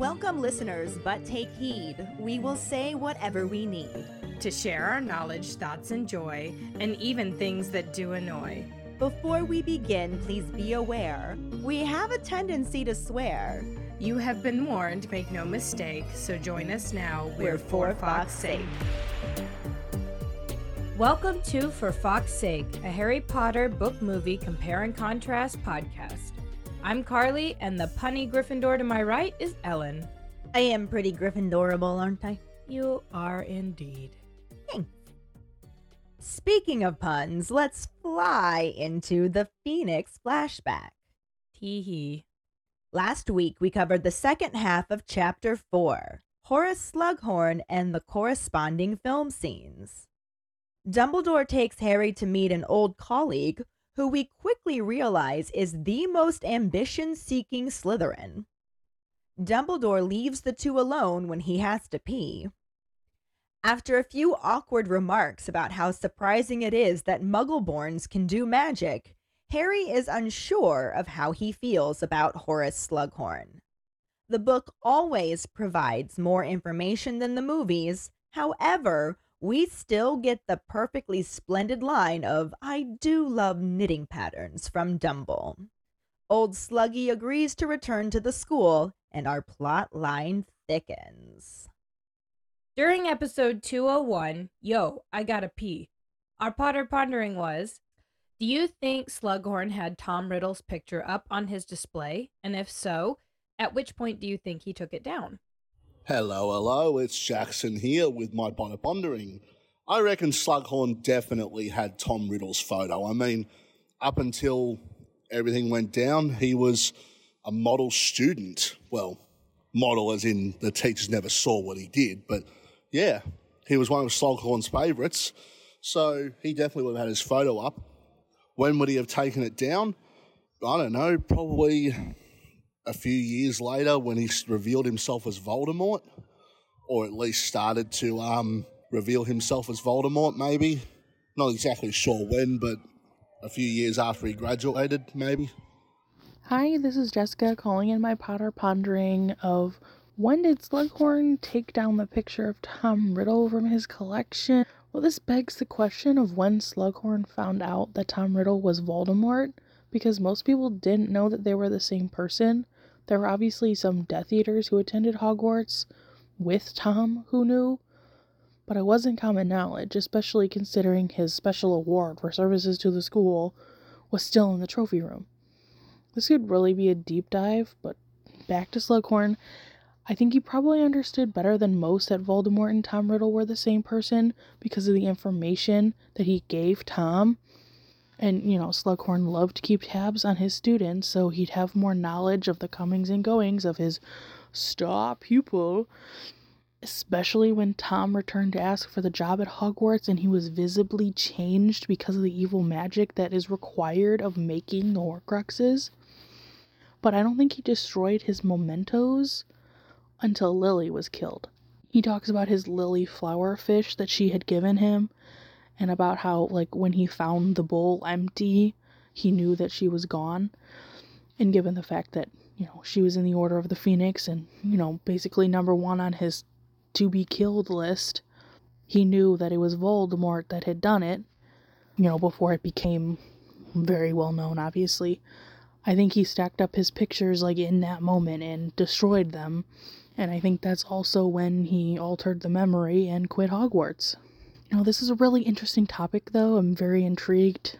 Welcome, listeners, but take heed. We will say whatever we need. to share our knowledge, thoughts, and joy, and even things that do annoy. Before we begin, please be aware we have a tendency to swear. You have been warned, make no mistake, so join us now. We're for Fawkes's sake. Welcome to For Fawkes Sake, a Harry Potter book movie compare and contrast podcast. I'm Karlee, and the punny Gryffindor to my right is Ellen. I am pretty Gryffindorable, aren't I? You are indeed. Speaking of puns, let's fly into the Phoenix flashback. Tee hee. Last week, we covered the second half of Chapter 4 Horace Slughorn and the corresponding film scenes. Dumbledore takes Harry to meet an old colleague who we quickly realize is the most ambition seeking Slytherin. Dumbledore leaves the two alone when he has to pee. After a few awkward remarks about how surprising it is that Muggleborns can do magic, Harry is unsure of how he feels about Horace Slughorn. The book always provides more information than the movies. However, we still get the perfectly splendid line of I do love knitting patterns from Dumble. Old Sluggy agrees to return to the school, and our plot line thickens. During episode 201, Yo, I Gotta Pee, our Potter Pondering was Do you think Slughorn had Tom Riddle's picture up on his display? And if so, at which point do you think he took it down? Hello, hello, it's Jackson here with my Potter Pondering. I reckon Slughorn definitely had Tom Riddle's photo. I mean, up until everything went down, he was a model student. Well, model as in the teachers never saw what he did, but yeah, he was one of Slughorn's favourites. So he definitely would have had his photo up. When would he have taken it down? I don't know, probably a few years later when he revealed himself as Voldemort, or at least started to um, reveal himself as Voldemort, maybe. Not exactly sure when, but a few years after he graduated, maybe. Hi, this is Jessica calling in my Potter pondering of when did Slughorn take down the picture of Tom Riddle from his collection? Well, this begs the question of when Slughorn found out that Tom Riddle was Voldemort, because most people didn't know that they were the same person. There were obviously some Death Eaters who attended Hogwarts with Tom who knew, but it wasn't common knowledge, especially considering his special award for services to the school was still in the trophy room. This could really be a deep dive, but back to Slughorn. I think he probably understood better than most that Voldemort and Tom Riddle were the same person because of the information that he gave Tom. And, you know, Slughorn loved to keep tabs on his students, so he'd have more knowledge of the comings and goings of his star pupil. Especially when Tom returned to ask for the job at Hogwarts and he was visibly changed because of the evil magic that is required of making the Horcruxes but I don't think he destroyed his mementos until Lily was killed. He talks about his lily flower fish that she had given him and about how like when he found the bowl empty, he knew that she was gone. And given the fact that, you know, she was in the Order of the Phoenix and, you know, basically number 1 on his to be killed list, he knew that it was Voldemort that had done it, you know, before it became very well known obviously. I think he stacked up his pictures like in that moment and destroyed them. And I think that's also when he altered the memory and quit Hogwarts. Know, this is a really interesting topic though. I'm very intrigued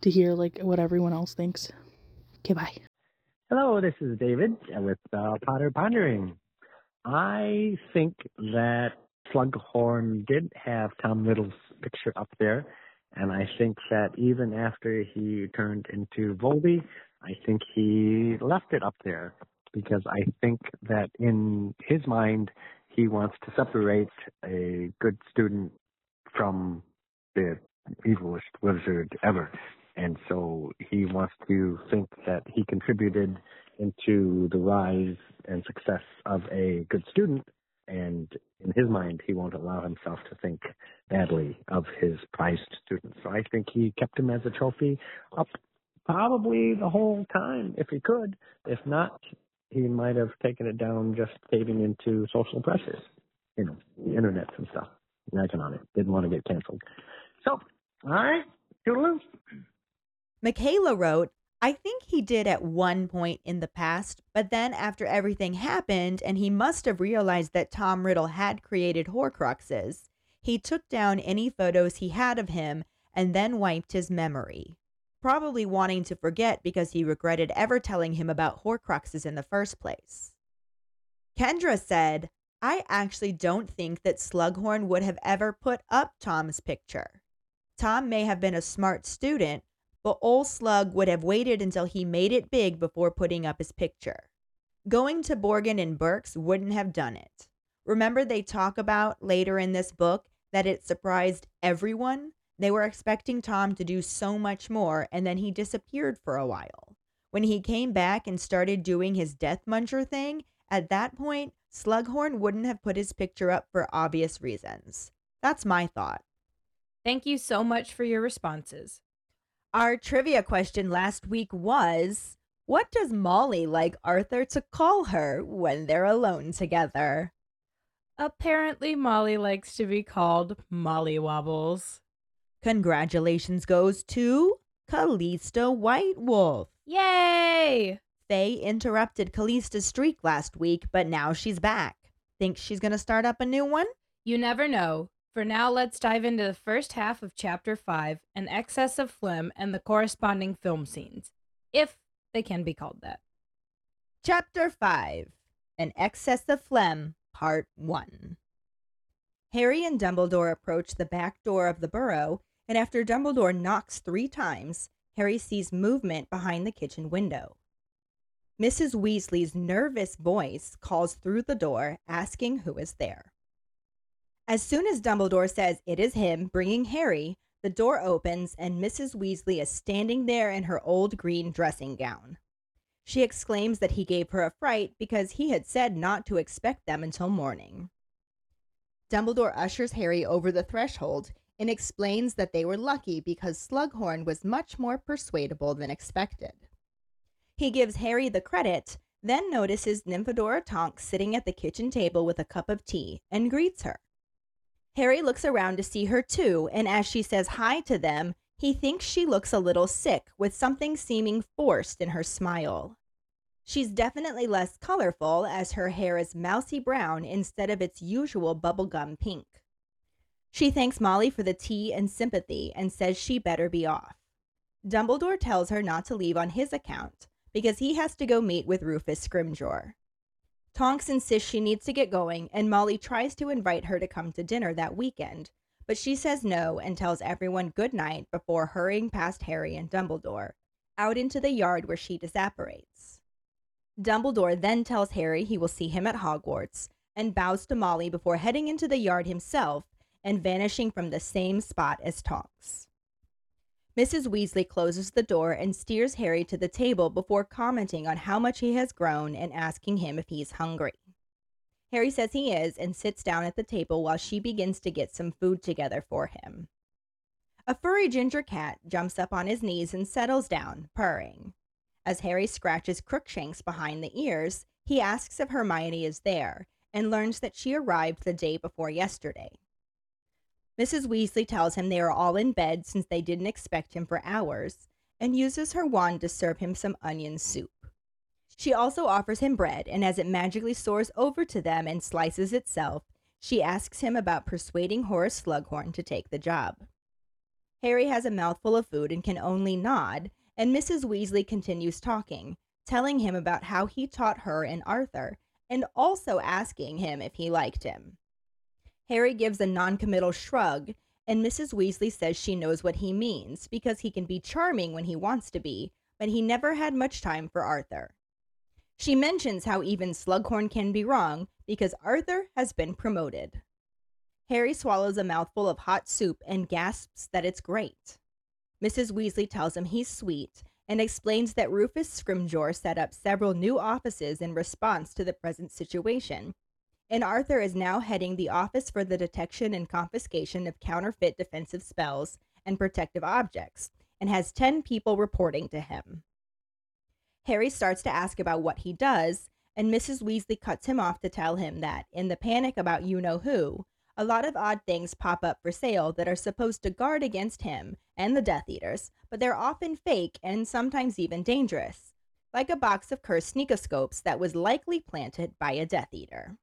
to hear like what everyone else thinks. Okay, bye. Hello, this is David with uh, Potter Pondering. I think that Slughorn did have Tom Riddle's picture up there, and I think that even after he turned into Voldy, I think he left it up there because I think that in his mind he wants to separate a good student from the evilest wizard ever. And so he wants to think that he contributed into the rise and success of a good student. And in his mind, he won't allow himself to think badly of his prized student. So I think he kept him as a trophy up probably the whole time if he could. If not, he might have taken it down just caving into social pressures, you know, the internet and stuff. Imagine on it. Didn't want to get canceled. So, all right, toodaloo. Michaela wrote, I think he did at one point in the past, but then after everything happened and he must have realized that Tom Riddle had created Horcruxes, he took down any photos he had of him and then wiped his memory. Probably wanting to forget because he regretted ever telling him about Horcruxes in the first place. Kendra said, I actually don't think that Slughorn would have ever put up Tom's picture. Tom may have been a smart student, but old Slug would have waited until he made it big before putting up his picture. Going to Borgin and Burke's wouldn't have done it. Remember, they talk about later in this book that it surprised everyone? They were expecting Tom to do so much more, and then he disappeared for a while. When he came back and started doing his Death Muncher thing, at that point, Slughorn wouldn't have put his picture up for obvious reasons. That's my thought. Thank you so much for your responses. Our trivia question last week was What does Molly like Arthur to call her when they're alone together? Apparently, Molly likes to be called Molly Wobbles. Congratulations goes to Callista White Wolf. Yay! Faye interrupted Kalista's streak last week, but now she's back. Think she's gonna start up a new one? You never know. For now, let's dive into the first half of Chapter 5 An Excess of Phlegm and the corresponding film scenes, if they can be called that. Chapter 5 An Excess of Phlegm, Part 1. Harry and Dumbledore approach the back door of the burrow, and after Dumbledore knocks three times, Harry sees movement behind the kitchen window. Mrs. Weasley's nervous voice calls through the door, asking who is there. As soon as Dumbledore says it is him bringing Harry, the door opens and Mrs. Weasley is standing there in her old green dressing gown. She exclaims that he gave her a fright because he had said not to expect them until morning. Dumbledore ushers Harry over the threshold and explains that they were lucky because Slughorn was much more persuadable than expected. He gives Harry the credit, then notices Nymphadora Tonks sitting at the kitchen table with a cup of tea and greets her. Harry looks around to see her too, and as she says hi to them, he thinks she looks a little sick, with something seeming forced in her smile. She's definitely less colorful, as her hair is mousy brown instead of its usual bubblegum pink. She thanks Molly for the tea and sympathy and says she better be off. Dumbledore tells her not to leave on his account because he has to go meet with Rufus Scrimgeour. Tonks insists she needs to get going, and Molly tries to invite her to come to dinner that weekend, but she says no and tells everyone good night before hurrying past Harry and Dumbledore, out into the yard where she disapparates. Dumbledore then tells Harry he will see him at Hogwarts and bows to Molly before heading into the yard himself and vanishing from the same spot as Tonks. Mrs. Weasley closes the door and steers Harry to the table before commenting on how much he has grown and asking him if he's hungry. Harry says he is and sits down at the table while she begins to get some food together for him. A furry ginger cat jumps up on his knees and settles down, purring. As Harry scratches Crookshanks behind the ears, he asks if Hermione is there and learns that she arrived the day before yesterday. Mrs. Weasley tells him they are all in bed since they didn't expect him for hours and uses her wand to serve him some onion soup. She also offers him bread, and as it magically soars over to them and slices itself, she asks him about persuading Horace Slughorn to take the job. Harry has a mouthful of food and can only nod, and Mrs. Weasley continues talking, telling him about how he taught her and Arthur, and also asking him if he liked him. Harry gives a noncommittal shrug, and Mrs. Weasley says she knows what he means because he can be charming when he wants to be, but he never had much time for Arthur. She mentions how even Slughorn can be wrong because Arthur has been promoted. Harry swallows a mouthful of hot soup and gasps that it's great. Mrs. Weasley tells him he's sweet and explains that Rufus Scrimgeour set up several new offices in response to the present situation and Arthur is now heading the Office for the Detection and Confiscation of Counterfeit Defensive Spells and Protective Objects, and has 10 people reporting to him. Harry starts to ask about what he does, and Mrs. Weasley cuts him off to tell him that, in the panic about you know who, a lot of odd things pop up for sale that are supposed to guard against him and the Death Eaters, but they're often fake and sometimes even dangerous, like a box of cursed sneakoscopes that was likely planted by a Death Eater.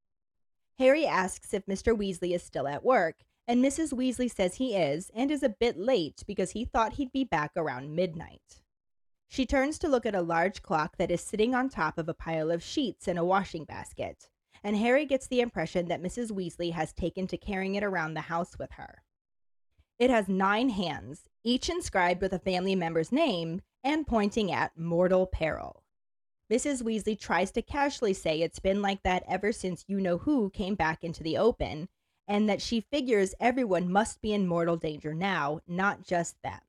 Harry asks if Mr. Weasley is still at work, and Mrs. Weasley says he is and is a bit late because he thought he'd be back around midnight. She turns to look at a large clock that is sitting on top of a pile of sheets in a washing basket, and Harry gets the impression that Mrs. Weasley has taken to carrying it around the house with her. It has nine hands, each inscribed with a family member's name and pointing at mortal peril. Mrs. Weasley tries to casually say it's been like that ever since you know who came back into the open, and that she figures everyone must be in mortal danger now, not just them.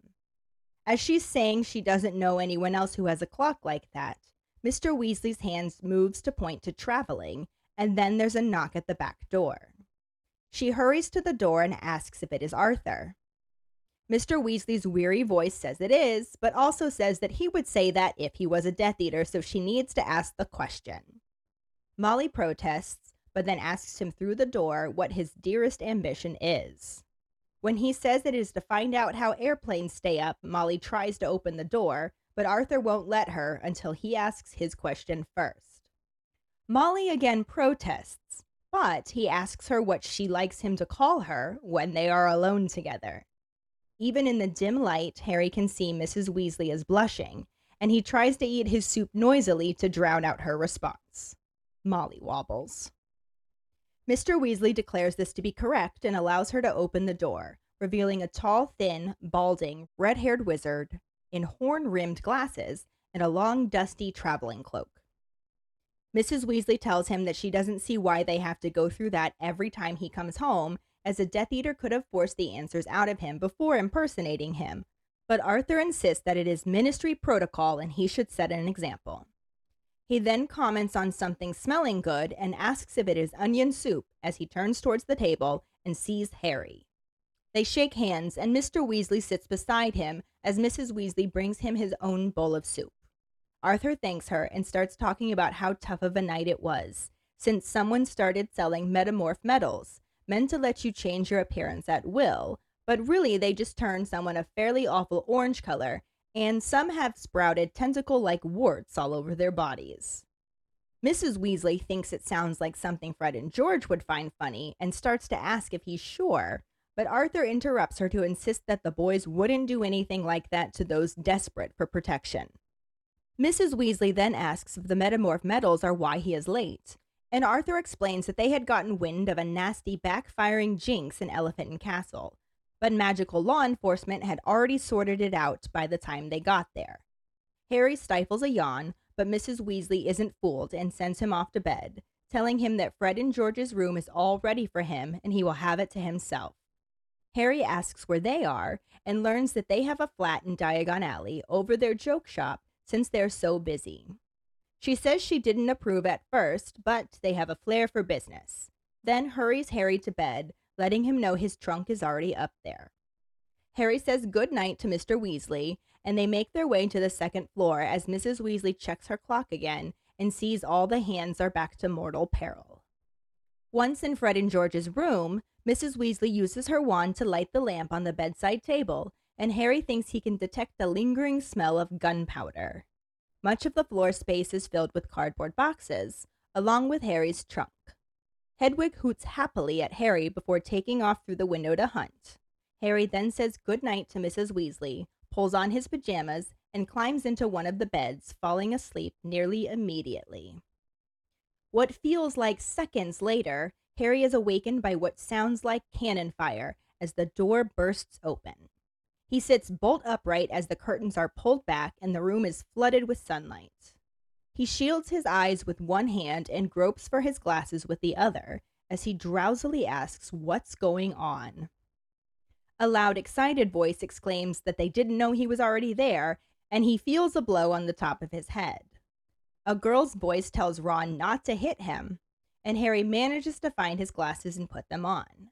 As she's saying she doesn't know anyone else who has a clock like that, Mr. Weasley's hands moves to point to traveling, and then there's a knock at the back door. She hurries to the door and asks if it is Arthur. Mr. Weasley's weary voice says it is, but also says that he would say that if he was a Death Eater, so she needs to ask the question. Molly protests, but then asks him through the door what his dearest ambition is. When he says it is to find out how airplanes stay up, Molly tries to open the door, but Arthur won't let her until he asks his question first. Molly again protests, but he asks her what she likes him to call her when they are alone together. Even in the dim light, Harry can see Mrs. Weasley is blushing, and he tries to eat his soup noisily to drown out her response. Molly wobbles. Mr. Weasley declares this to be correct and allows her to open the door, revealing a tall, thin, balding, red haired wizard in horn rimmed glasses and a long, dusty traveling cloak. Mrs. Weasley tells him that she doesn't see why they have to go through that every time he comes home, as a Death Eater could have forced the answers out of him before impersonating him. But Arthur insists that it is ministry protocol and he should set an example. He then comments on something smelling good and asks if it is onion soup as he turns towards the table and sees Harry. They shake hands, and Mr. Weasley sits beside him as Mrs. Weasley brings him his own bowl of soup. Arthur thanks her and starts talking about how tough of a night it was, since someone started selling metamorph medals, meant to let you change your appearance at will, but really they just turn someone a fairly awful orange color and some have sprouted tentacle like warts all over their bodies. Mrs. Weasley thinks it sounds like something Fred and George would find funny and starts to ask if he's sure, but Arthur interrupts her to insist that the boys wouldn't do anything like that to those desperate for protection. Mrs. Weasley then asks if the metamorph medals are why he is late, and Arthur explains that they had gotten wind of a nasty backfiring jinx in Elephant and Castle, but magical law enforcement had already sorted it out by the time they got there. Harry stifles a yawn, but Mrs. Weasley isn't fooled and sends him off to bed, telling him that Fred and George's room is all ready for him and he will have it to himself. Harry asks where they are and learns that they have a flat in Diagon Alley over their joke shop since they're so busy. She says she didn't approve at first, but they have a flair for business. Then hurries Harry to bed, letting him know his trunk is already up there. Harry says good night to Mr. Weasley, and they make their way to the second floor as Mrs. Weasley checks her clock again and sees all the hands are back to mortal peril. Once in Fred and George's room, Mrs. Weasley uses her wand to light the lamp on the bedside table, and Harry thinks he can detect the lingering smell of gunpowder. Much of the floor space is filled with cardboard boxes, along with Harry's trunk. Hedwig hoots happily at Harry before taking off through the window to hunt. Harry then says good night to Mrs. Weasley, pulls on his pajamas, and climbs into one of the beds, falling asleep nearly immediately. What feels like seconds later, Harry is awakened by what sounds like cannon fire as the door bursts open. He sits bolt upright as the curtains are pulled back and the room is flooded with sunlight. He shields his eyes with one hand and gropes for his glasses with the other as he drowsily asks what's going on. A loud, excited voice exclaims that they didn't know he was already there, and he feels a blow on the top of his head. A girl's voice tells Ron not to hit him, and Harry manages to find his glasses and put them on.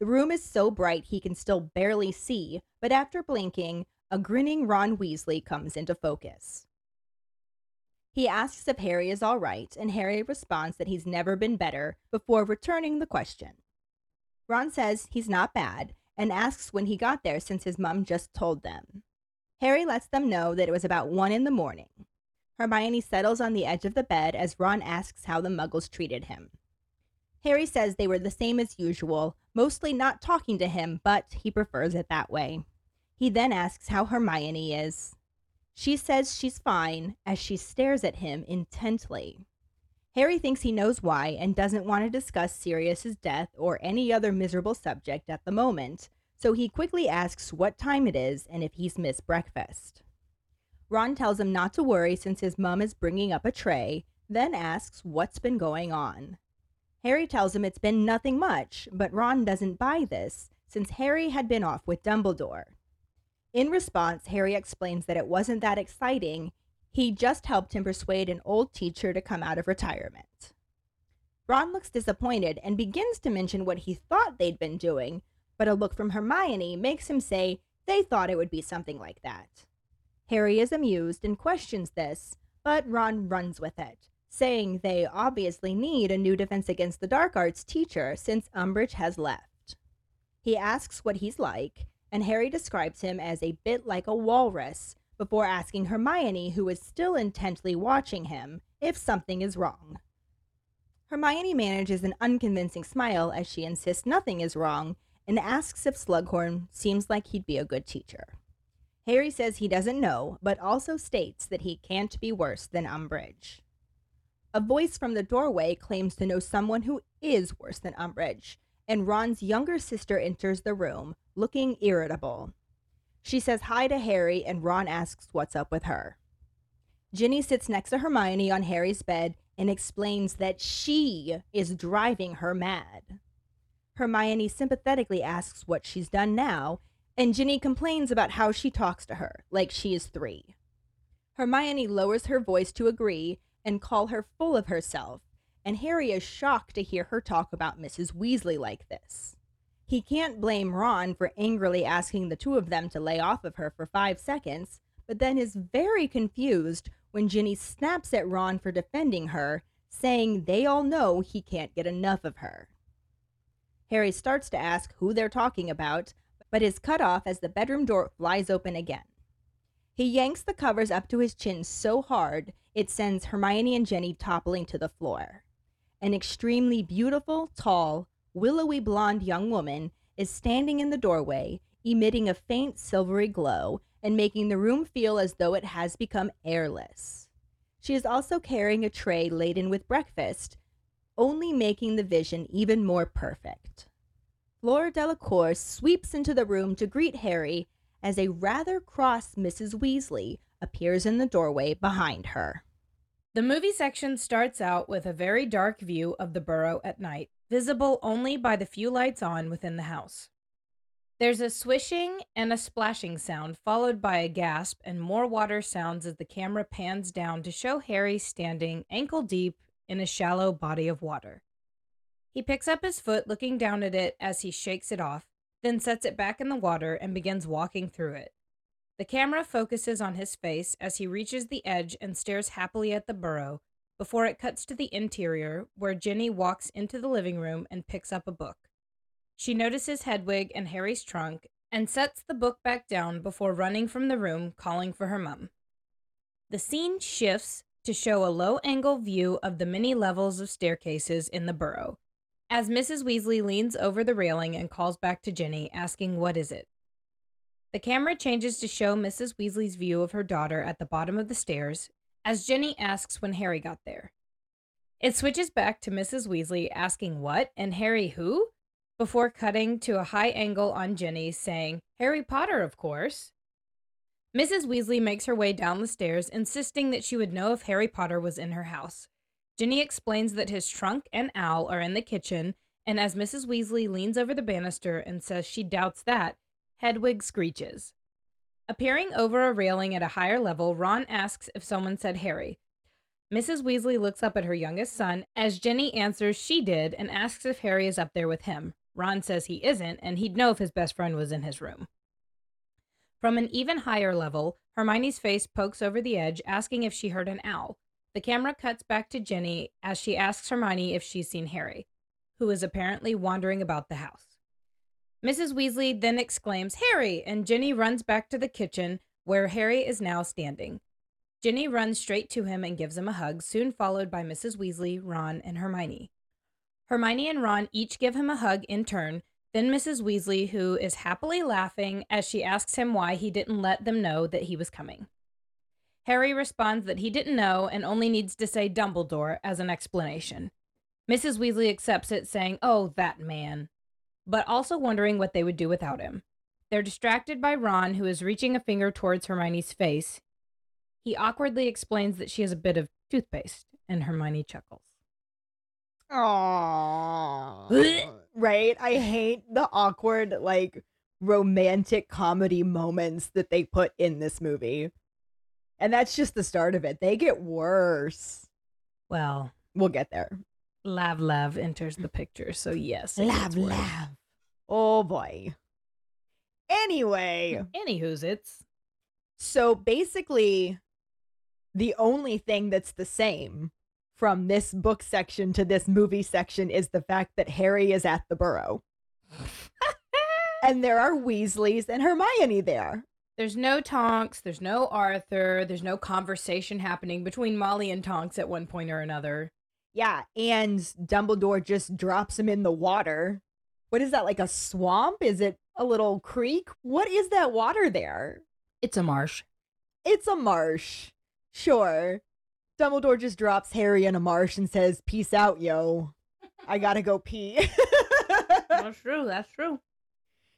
The room is so bright he can still barely see, but after blinking, a grinning Ron Weasley comes into focus. He asks if Harry is all right, and Harry responds that he's never been better before returning the question. Ron says he's not bad and asks when he got there since his mom just told them. Harry lets them know that it was about one in the morning. Hermione settles on the edge of the bed as Ron asks how the muggles treated him. Harry says they were the same as usual, mostly not talking to him, but he prefers it that way. He then asks how Hermione is. She says she's fine as she stares at him intently. Harry thinks he knows why and doesn't want to discuss Sirius's death or any other miserable subject at the moment, so he quickly asks what time it is and if he's missed breakfast. Ron tells him not to worry since his mum is bringing up a tray, then asks what's been going on. Harry tells him it's been nothing much, but Ron doesn't buy this since Harry had been off with Dumbledore. In response, Harry explains that it wasn't that exciting. He just helped him persuade an old teacher to come out of retirement. Ron looks disappointed and begins to mention what he thought they'd been doing, but a look from Hermione makes him say they thought it would be something like that. Harry is amused and questions this, but Ron runs with it, saying they obviously need a new Defense Against the Dark Arts teacher since Umbridge has left. He asks what he's like, and Harry describes him as a bit like a walrus before asking Hermione, who is still intently watching him, if something is wrong. Hermione manages an unconvincing smile as she insists nothing is wrong and asks if Slughorn seems like he'd be a good teacher. Harry says he doesn't know, but also states that he can't be worse than Umbridge. A voice from the doorway claims to know someone who is worse than Umbridge, and Ron's younger sister enters the room, looking irritable. She says hi to Harry, and Ron asks what's up with her. Ginny sits next to Hermione on Harry's bed and explains that she is driving her mad. Hermione sympathetically asks what she's done now, and Ginny complains about how she talks to her, like she is three. Hermione lowers her voice to agree and call her full of herself, and Harry is shocked to hear her talk about Mrs. Weasley like this. He can't blame Ron for angrily asking the two of them to lay off of her for five seconds, but then is very confused when Ginny snaps at Ron for defending her, saying they all know he can't get enough of her. Harry starts to ask who they're talking about, but is cut off as the bedroom door flies open again. He yanks the covers up to his chin so hard it sends Hermione and Ginny toppling to the floor. An extremely beautiful, tall, willowy blonde young woman is standing in the doorway, emitting a faint silvery glow and making the room feel as though it has become airless. She is also carrying a tray laden with breakfast, only making the vision even more perfect. Fleur Delacour sweeps into the room to greet Harry as a rather cross Mrs. Weasley appears in the doorway behind her. The movie section starts out with a very dark view of the burrow at night, visible only by the few lights on within the house. There's a swishing and a splashing sound, followed by a gasp and more water sounds as the camera pans down to show Harry standing ankle deep in a shallow body of water. He picks up his foot, looking down at it as he shakes it off, then sets it back in the water and begins walking through it. The camera focuses on his face as he reaches the edge and stares happily at the burrow before it cuts to the interior where Ginny walks into the living room and picks up a book. She notices Hedwig and Harry's trunk and sets the book back down before running from the room, calling for her mum. The scene shifts to show a low angle view of the many levels of staircases in the burrow, as Mrs. Weasley leans over the railing and calls back to Ginny, asking, What is it? The camera changes to show Mrs. Weasley's view of her daughter at the bottom of the stairs as Ginny asks when Harry got there. It switches back to Mrs. Weasley asking what and Harry who before cutting to a high angle on Ginny saying, Harry Potter, of course. Mrs. Weasley makes her way down the stairs, insisting that she would know if Harry Potter was in her house. Ginny explains that his trunk and owl are in the kitchen, and as Mrs. Weasley leans over the banister and says she doubts that, Hedwig screeches. Appearing over a railing at a higher level, Ron asks if someone said Harry. Mrs. Weasley looks up at her youngest son as Ginny answers she did and asks if Harry is up there with him. Ron says he isn't, and he'd know if his best friend was in his room. From an even higher level, Hermione's face pokes over the edge, asking if she heard an owl. The camera cuts back to Ginny as she asks Hermione if she's seen Harry, who is apparently wandering about the house. Mrs. Weasley then exclaims, Harry! And Ginny runs back to the kitchen where Harry is now standing. Ginny runs straight to him and gives him a hug, soon followed by Mrs. Weasley, Ron, and Hermione. Hermione and Ron each give him a hug in turn, then Mrs. Weasley, who is happily laughing as she asks him why he didn't let them know that he was coming. Harry responds that he didn't know and only needs to say Dumbledore as an explanation. Mrs. Weasley accepts it, saying, Oh, that man, but also wondering what they would do without him. They're distracted by Ron, who is reaching a finger towards Hermione's face. He awkwardly explains that she has a bit of toothpaste, and Hermione chuckles. Aww. right? I hate the awkward, like, romantic comedy moments that they put in this movie. And that's just the start of it. They get worse. Well, We'll get there. Lav Lav enters the picture, so yes. Lav, lav. Oh boy. Anyway, Anywho's, it's so basically, the only thing that's the same from this book section to this movie section is the fact that Harry is at the burrow. and there are Weasleys and Hermione there. There's no Tonks, there's no Arthur, there's no conversation happening between Molly and Tonks at one point or another. Yeah, and Dumbledore just drops him in the water. What is that, like a swamp? Is it a little creek? What is that water there? It's a marsh. It's a marsh. Sure. Dumbledore just drops Harry in a marsh and says, Peace out, yo. I gotta go pee. That's true, that's true.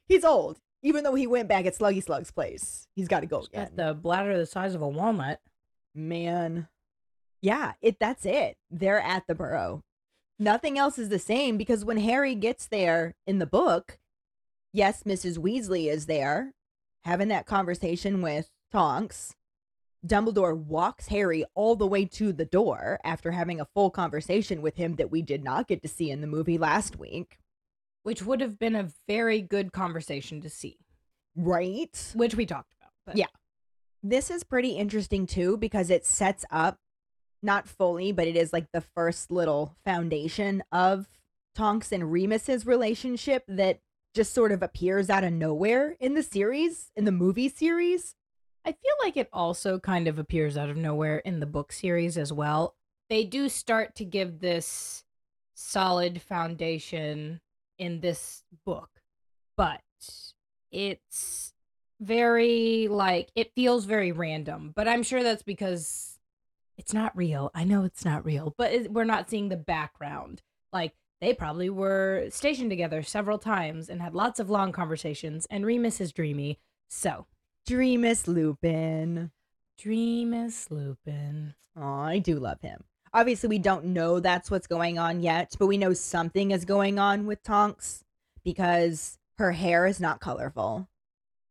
He's old. Even though he went back at Sluggy Slug's place, he's gotta go again. Got the bladder the size of a walnut. Man. Yeah, it that's it. They're at the burrow. Nothing else is the same because when Harry gets there in the book, yes, Mrs. Weasley is there having that conversation with Tonks. Dumbledore walks Harry all the way to the door after having a full conversation with him that we did not get to see in the movie last week. Which would have been a very good conversation to see, Right? which we talked about. But Yeah. This is pretty interesting too because it sets up not fully, but it is like the first little foundation of Tonks and Remus's relationship that just sort of appears out of nowhere in the series, in the movie series. I feel like it also kind of appears out of nowhere in the book series as well. They do start to give this solid foundation in this book, but it's very like it feels very random. But I'm sure that's because it's not real. I know it's not real, but it, we're not seeing the background. Like they probably were stationed together several times and had lots of long conversations, and Remus is dreamy. So, Dreamus Lupin. Dreamus Lupin. Oh, I do love him. Obviously, we don't know that's what's going on yet, but we know something is going on with Tonks because her hair is not colorful.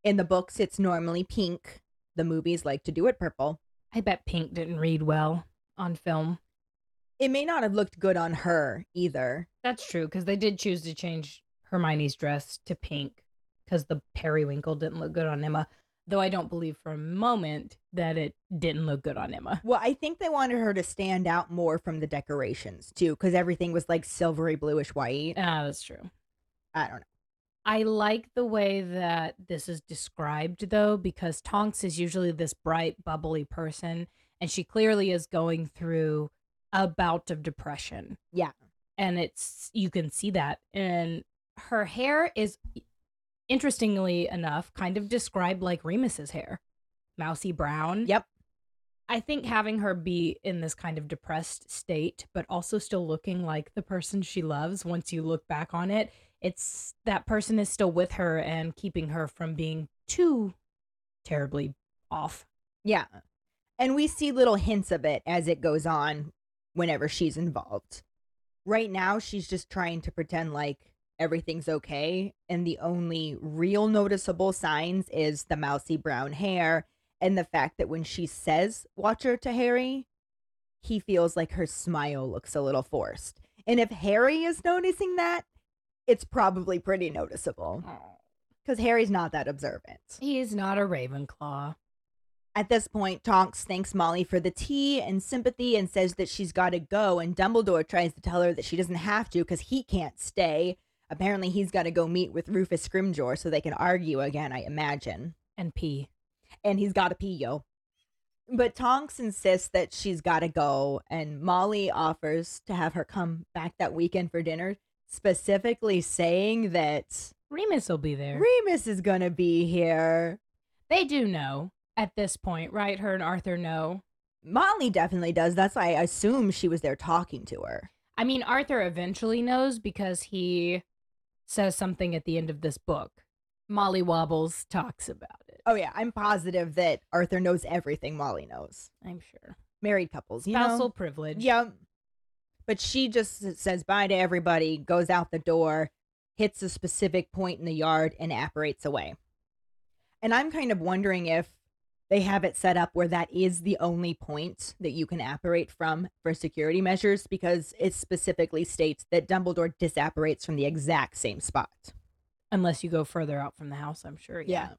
In the books, it's normally pink. The movies like to do it purple. I bet Pink didn't read well on film. It may not have looked good on her either. That's true because they did choose to change Hermione's dress to pink because the periwinkle didn't look good on Emma. Though I don't believe for a moment that it didn't look good on Emma. Well, I think they wanted her to stand out more from the decorations too, because everything was like silvery bluish white. Ah, that's true. I don't know. I like the way that this is described though, because Tonks is usually this bright, bubbly person, and she clearly is going through a bout of depression. Yeah. And it's you can see that. And her hair is interestingly enough kind of described like Remus's hair. Mousy brown. Yep. I think having her be in this kind of depressed state, but also still looking like the person she loves once you look back on it, it's that person is still with her and keeping her from being too terribly off. Yeah. And we see little hints of it as it goes on whenever she's involved. Right now, she's just trying to pretend like everything's okay. And the only real noticeable signs is the mousy brown hair and the fact that when she says, wotcher to Harry, he feels like her smile looks a little forced. And if Harry is noticing that, it's probably pretty noticeable because Harry's not that observant. He's not a Ravenclaw. At this point, Tonks thanks Molly for the tea and sympathy and says that she's got to go. And Dumbledore tries to tell her that she doesn't have to because he can't stay. Apparently, he's got to go meet with Rufus Scrimgeour so they can argue again, I imagine. And pee. And he's got to pee, yo. But Tonks insists that she's got to go, and Molly offers to have her come back that weekend for dinner, specifically saying that Remus will be there. Remus is going to be here. they do know at this point, right? Her and Arthur know. Molly definitely does. That's why I assume she was there talking to her. I mean, Arthur eventually knows because he says something at the end of this book. Molly Wobbles talks about it. Oh yeah, I'm positive that Arthur knows everything Molly knows. I'm sure. Married couples, you Spousal know. privilege. Yeah. But she just says bye to everybody, goes out the door, hits a specific point in the yard, and apparates away. And I'm kind of wondering if they have it set up where that is the only point that you can apparate from for security measures because it specifically states that Dumbledore disapparates from the exact same spot. Unless you go further out from the house, I'm sure. Yeah.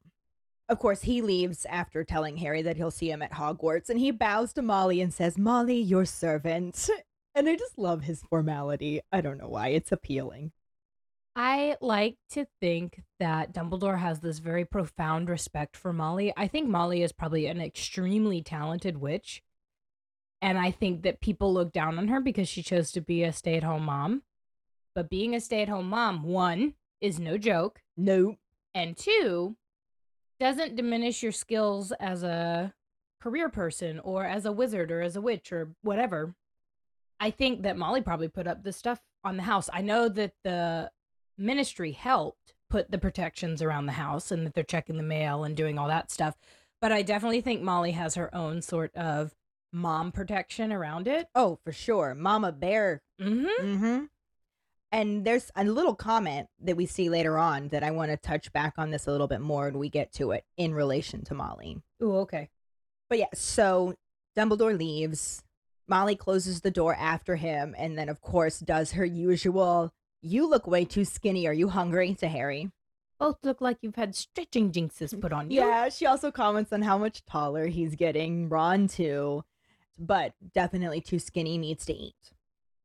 Of course, he leaves after telling Harry that he'll see him at Hogwarts, and he bows to Molly and says, Molly, your servant. And I just love his formality. I don't know why. It's appealing. I like to think that Dumbledore has this very profound respect for Molly. I think Molly is probably an extremely talented witch. And I think that people look down on her because she chose to be a stay at home mom. But being a stay at home mom, one, is no joke. No. And two, doesn't diminish your skills as a career person or as a wizard or as a witch or whatever. I think that Molly probably put up the stuff on the house. I know that the ministry helped put the protections around the house and that they're checking the mail and doing all that stuff. But I definitely think Molly has her own sort of mom protection around it. Oh, for sure. Mama Bear. Mm-hmm. Mm-hmm. And there's a little comment that we see later on that I want to touch back on this a little bit more when we get to it in relation to Molly. Ooh, okay. But yeah, so Dumbledore leaves. Molly closes the door after him, and then, of course, does her usual, You look way too skinny. Are you hungry? to Harry. Both look like you've had stretching jinxes put on you. Yeah, she also comments on how much taller he's getting. Ron, too. But definitely too skinny, needs to eat.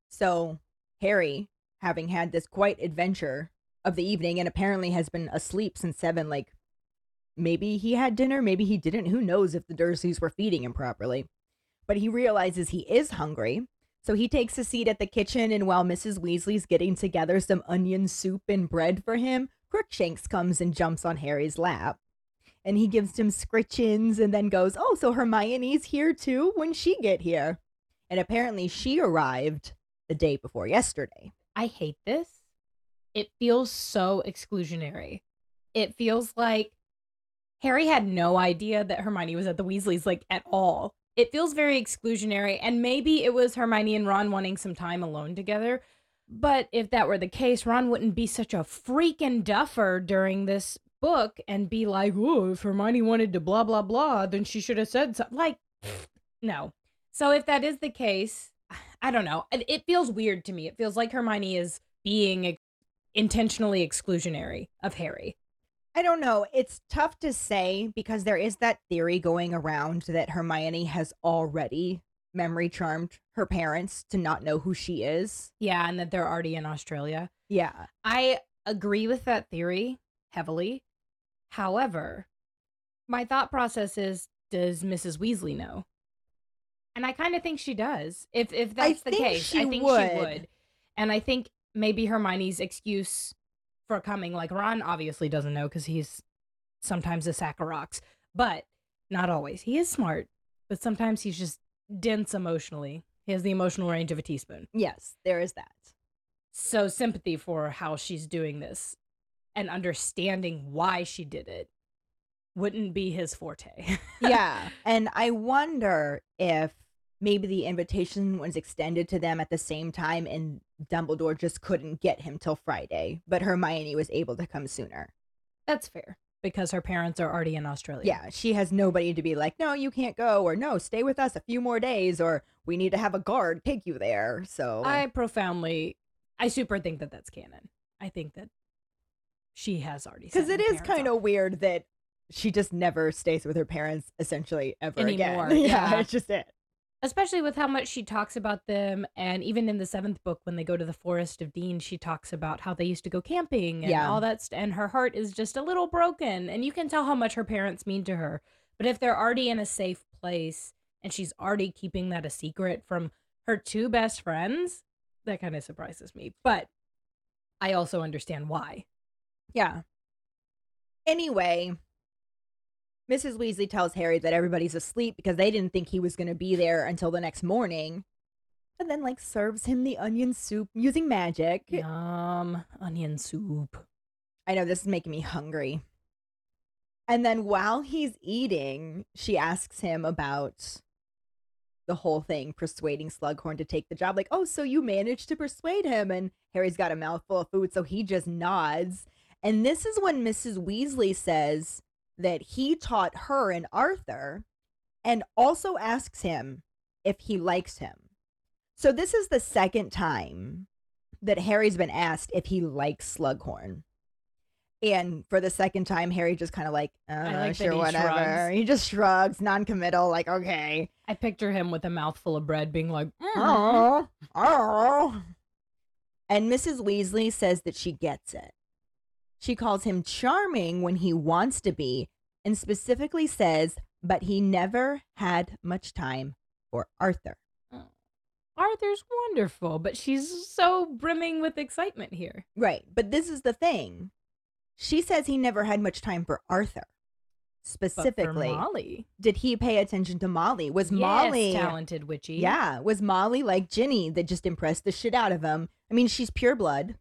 So, Harry, having had this quite adventure of the evening and apparently has been asleep since seven, like maybe he had dinner, maybe he didn't. Who knows if the Dursleys were feeding him properly? But he realizes he is hungry. So he takes a seat at the kitchen, and while Mrs. Weasley's getting together some onion soup and bread for him, Crookshanks comes and jumps on Harry's lap. And he gives him scritchins and then goes, Oh, so Hermione's here too? When she get here? And apparently she arrived the day before yesterday. I hate this. It feels so exclusionary. It feels like Harry had no idea that Hermione was at the Weasleys, like at all. It feels very exclusionary, and maybe it was Hermione and Ron wanting some time alone together. But if that were the case, Ron wouldn't be such a freaking duffer during this book and be like, oh, if Hermione wanted to blah, blah, blah, then she should have said something. Like, no. So if that is the case, I don't know. It, feels weird to me. It feels like Hermione is being intentionally exclusionary of Harry. I don't know. It's tough to say because there is that theory going around that Hermione has already memory charmed her parents to not know who she is. Yeah, and that they're already in Australia. Yeah. I agree with that theory heavily. However, my thought process is does Mrs. Weasley know? And I kind of think she does. If if I that's the case, I think would. she would. And I think maybe Hermione's excuse for coming like Ron obviously doesn't know cuz he's sometimes a sack of rocks, but not always. He is smart, but sometimes he's just dense emotionally. He has the emotional range of a teaspoon. Yes, there is that. So sympathy for how she's doing this and understanding why she did it wouldn't be his forte. yeah. And I wonder if maybe the invitation was extended to them at the same time and Dumbledore just couldn't get him till Friday, but Hermione was able to come sooner. That's fair because her parents are already in Australia. Yeah, she has nobody to be like, no, you can't go, or no, stay with us a few more days, or we need to have a guard take you there. So I profoundly, I super think that that's canon. I think that she has already because it is kind of weird that she just never stays with her parents essentially ever Anymore, again. yeah. it's just it. Especially with how much she talks about them and even in the seventh book when they go to the forest of dean she talks about how they used to go camping and Yeah. all that st- and her heart is just a little broken and you can tell how much her parents mean to her but if they're already in a safe place and she's already keeping that a secret from her two best friends that kind of surprises me but i also understand why Yeah. Anyway, Mrs. Weasley tells Harry that everybody's asleep because they didn't think he was going to be there until the next morning. And then, like, serves him the onion soup using magic. yum onion soup I know this is making me hungry. And then while he's eating, she asks him about the whole thing, persuading Slughorn to take the job. Like, oh, so you managed to persuade him. And Harry's got a mouthful of food, so he just nods. And this is when Mrs. Weasley says that he taught her and Arthur and also asks him if he likes him. So this is the second time that Harry's been asked if he likes Slughorn. And for the second time, Harry just kind of like, uh, like sure, he whatever. shrugs. He just shrugs, non-committal, like, okay. i picture him with a mouthful of bread being like. Oh, oh. And Mrs. Weasley says that she gets it. She calls him charming when he wants to be, and specifically says, but he never had much time for Arthur. Oh, Arthur's wonderful, but she's so brimming with excitement here. Right. But this is the thing. She says he never had much time for Arthur. Specifically, Molly, did he pay attention to Molly? Was yes, Molly talented witchy? Yeah, was Molly like Ginny that just impressed the shit out of him? I mean, she's pure blood.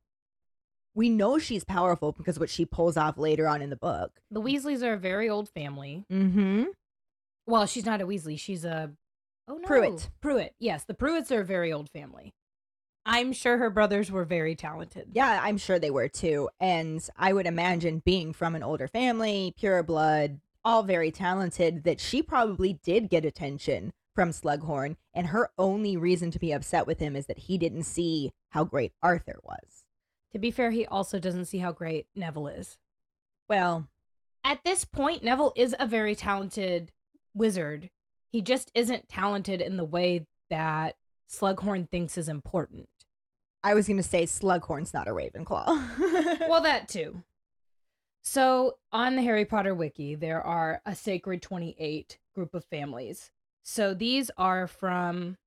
We know she's powerful because what she pulls off later on in the book. the Weasleys are a very old family. Mm-hmm. Well, she's not a Weasley; she's a oh no, Prewett. Prewett, yes, the Prewetts are a very old family. I'm sure her brothers were very talented. Yeah, I'm sure they were too. And I would imagine being from an older family, pure blood, all very talented, that she probably did get attention from Slughorn. And her only reason to be upset with him is that he didn't see how great Arthur was. To be fair, he also doesn't see how great Neville is. Well, At this point, Neville is a very talented wizard. He just isn't talented in the way that Slughorn thinks is important. I was going to say Slughorn's not a Ravenclaw. well, that too. So, on the Harry Potter wiki, there are a sacred 28 group of families. So, these are from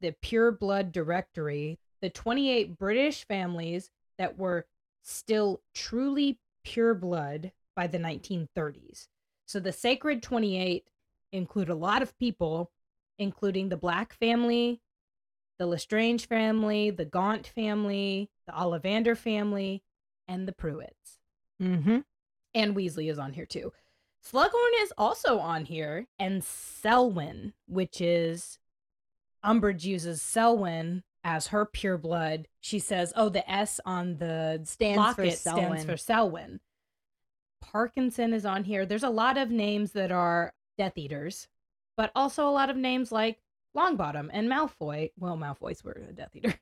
the Pure Blood Directory, the 28 British families that were still truly pure blood by the 1930s. So, the sacred 28 include a lot of people, including the Black family, the Lestrange family, the Gaunt family, the Ollivander family, and the Prewetts. mm-hmm. And Weasley is on here too. Slughorn is also on here, and Selwyn, which is Umbridge uses Selwyn as her pure blood. She says, "Oh, the S on the Stands for locket stands Selwyn. for Selwyn." Parkinson is on here. There's a lot of names that are Death Eaters, but also a lot of names like Longbottom and Malfoy. Well, Malfoy's were a Death Eater.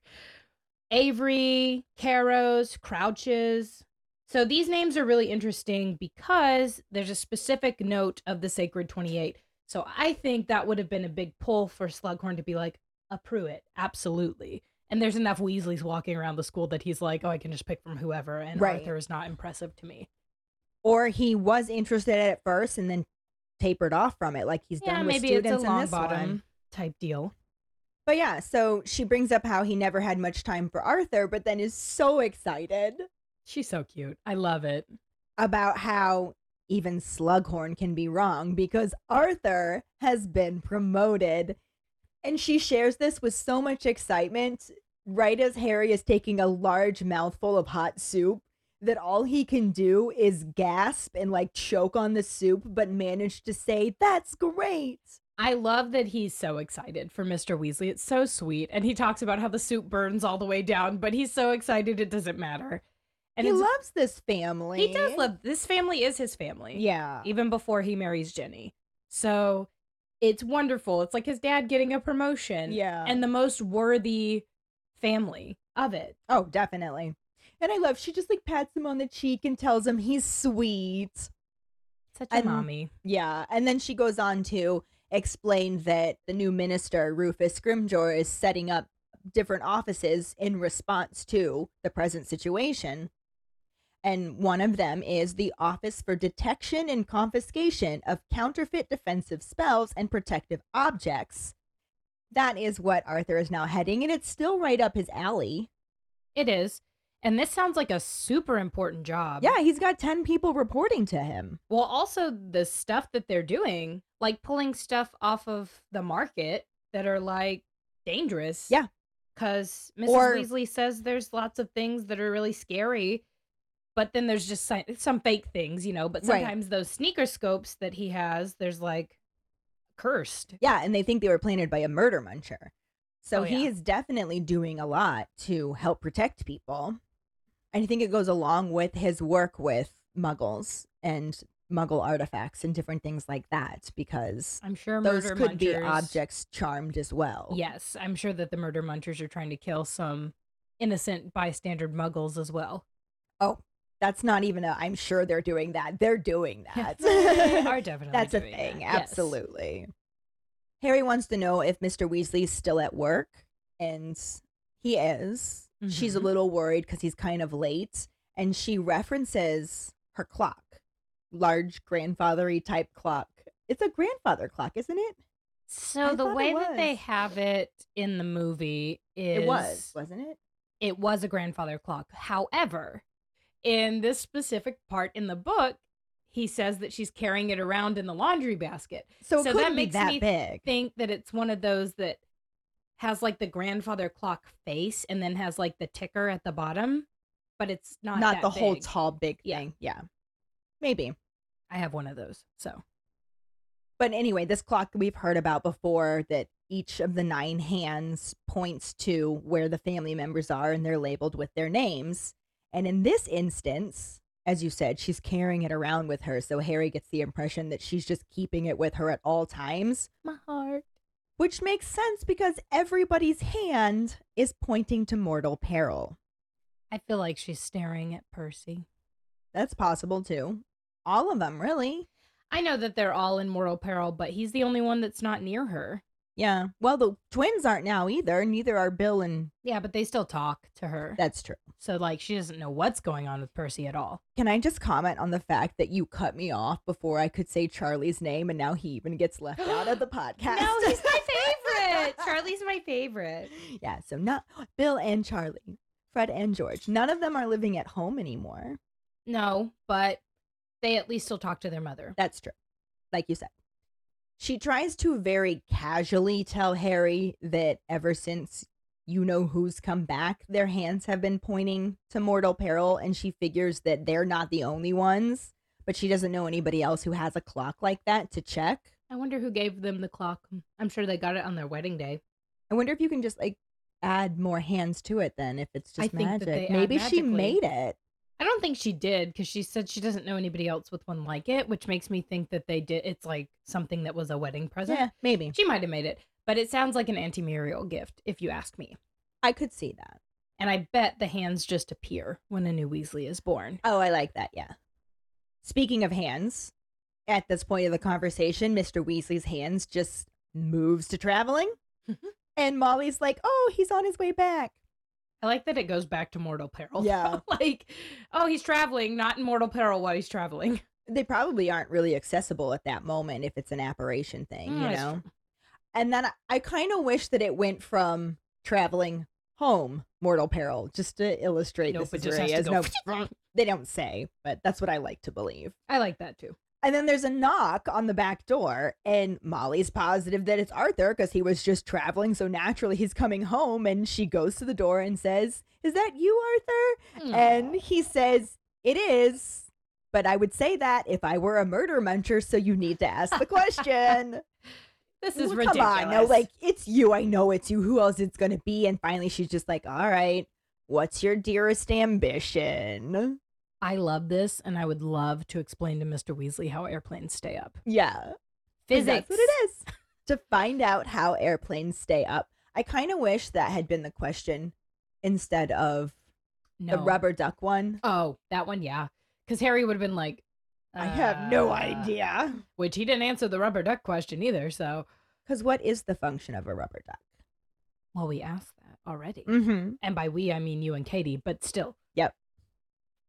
Avery, Carrows, Crouches. So these names are really interesting because there's a specific note of the Sacred 28. So I think that would have been a big pull for Slughorn to be like, a Prewett, absolutely. And there's enough Weasleys walking around the school that he's like, oh, I can just pick from whoever. And Right. Arthur is not impressive to me. Or he was interested at first and then tapered off from it, like he's done with maybe it's a students in this one. bottom type deal. But yeah, so she brings up how he never had much time for Arthur, but then is so excited She's so cute. I love it. about how even Slughorn can be wrong because Arthur has been promoted. And she shares this with so much excitement right as Harry is taking a large mouthful of hot soup that all he can do is gasp and like choke on the soup, but manage to say, That's great. I love that he's so excited for Mr. Weasley. It's so sweet. And he talks about how the soup burns all the way down, but he's so excited it doesn't matter. And he loves this family. he does love this family is his family. Yeah. Even before he marries Ginny. So it's wonderful. It's like his dad getting a promotion. Yeah. And the most worthy family of it. Oh, definitely. And I love she just like pats him on the cheek and tells him he's sweet. Such a And- mommy. Yeah, and then she goes on to explain that the new minister, Rufus Scrimgeour, is setting up different offices in response to the present situation. And one of them is the Office for Detection and Confiscation of Counterfeit Defensive Spells and Protective Objects. That is what Arthur is now heading, and it's still right up his alley. It is. And this sounds like a super important job. Yeah, he's got 10 people reporting to him. Well, also the stuff that they're doing, like pulling stuff off of the market that are like dangerous. Yeah. Because Mrs. Or- Weasley says there's lots of things that are really scary, but then there's just si- some fake things, you know. But Right. sometimes those Sneakoscopes that he has, there's like cursed. Yeah, and they think they were planted by a murder muncher. So Oh, he yeah. is definitely doing a lot to help protect people. And I think it goes along with his work with muggles and muggle artifacts and different things like that because I'm sure those murder could be munchers- objects charmed as well. Yes, I'm sure that the murder munchers are trying to kill some innocent bystander muggles as well. Oh, That's not even a I'm sure they're doing that. They're doing that. they are definitely That's a thing. that, yes. Absolutely. Harry wants to know if Mr. Weasley's still at work, and he is. She's a Mhm. little worried because he's kind of late, and she references her clock, large grandfathery type clock. It's a grandfather clock, isn't it? So I the way that they have it in the movie is It was, wasn't it? it was a grandfather clock. However, in this specific part in the book, he says that she's carrying it around in the laundry basket. So it So that makes that me big. Think that it's one of those that has like the grandfather clock face and then has like the ticker at the bottom, but it's not Not, that the whole tall, big Yeah. thing. Yeah, maybe. I have one of those. So But anyway, this clock we've heard about before that each of the nine hands points to where the family members are and they're labeled with their names. And in this instance, as you said, she's carrying it around with her. So Harry gets the impression that she's just keeping it with her at all times, my heart. which makes sense because everybody's hand is pointing to mortal peril. I feel like she's staring at Percy. That's possible too. All of them, really. I know that they're all in mortal peril, but he's the only one that's not near her. Yeah. Well, the twins aren't now either. Neither are Bill and. Yeah, but they still talk to her. That's true. so like she doesn't know what's going on with Percy at all. Can I just comment on the fact that you cut me off before I could say Charlie's name and now he even gets left out of the podcast? No, he's my favorite. Charlie's my favorite. yeah, so not Bill and Charlie, Fred and George. None of them are living at home anymore. No, but they at least still talk to their mother. That's true. Like you said. She tries to very casually tell Harry that ever since you know who's come back, their hands have been pointing to mortal peril, and she figures that they're not the only ones, but she doesn't know anybody else who has a clock like that to check. I wonder who gave them the clock. I'm sure they got it on their wedding day. I wonder if you can just like add more hands to it then if it's I just that magic. Maybe she made it. I don't think she did because she said she doesn't know anybody else with one like it, which makes me think that they did. It's like something that was a wedding present. Yeah, maybe. She might have made it, but it sounds like an anti Muriel gift, if you ask me. I could see that. And I bet the hands just appear when a new Weasley is born. Oh, I like that. Yeah. Speaking of hands, at this point of the conversation, Mr. Weasley's hands just moves to traveling. Mm-hmm. and Molly's like, "Oh, he's on his way back." I like that it goes back to mortal peril. Yeah. like, oh, he's traveling, not in mortal peril while he's traveling. They probably aren't really accessible at that moment if it's an apparition thing, Mm, you know. And then I, I kind of wish that it went from traveling home, mortal peril, just to illustrate Nope, this is just has no they don't say, but that's what I like to believe. I like that too. And then there's a knock on the back door, and Molly's positive that it's Arthur because he was just traveling. So naturally, he's coming home. And she goes to the door and says, Is that you, Arthur? And he says, It is. But I would say that if I were a murder muncher. So you need to ask the question. this is Well, ridiculous. Come on. No, like, it's you. I know it's you. Who else it's going to be? And finally, she's just like, All right, what's your dearest ambition? I love this, and I would love to explain to Mr. Weasley how airplanes stay up. Yeah. Physics. That's what it is. to find out how airplanes stay up. I kind of wish that had been the question instead of No. the rubber duck one. Oh, that one, yeah. Because Harry would have been like, I have no Uh, idea. Which he didn't answer the rubber duck question either. So, Because what is the function of a rubber duck? well, we asked that already. Mm-hmm. And by we, I mean you and Katie, but still.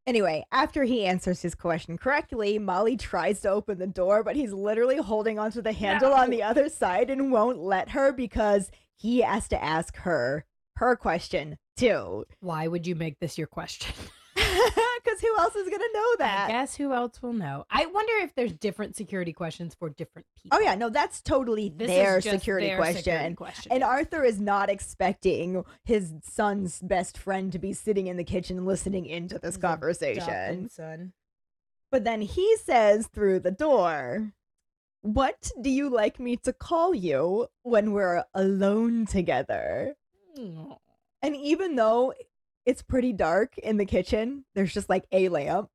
Anyway, after he answers his question correctly, Molly tries to open the door, but he's literally holding onto the handle on the other side and won't let her because he has to ask her her question too. Why would you make this your question? Because who else is gonna know that? I guess who else will know? I wonder if there's different security questions for different oh, people. Oh yeah, no, that's totally This their security their question. security question. And Arthur is not expecting his son's best friend to be sitting in the kitchen listening into this His conversation. son. But then he says through the door, What do you like me to call you when we're alone together? And even though it's pretty dark in the kitchen, there's just like a lamp.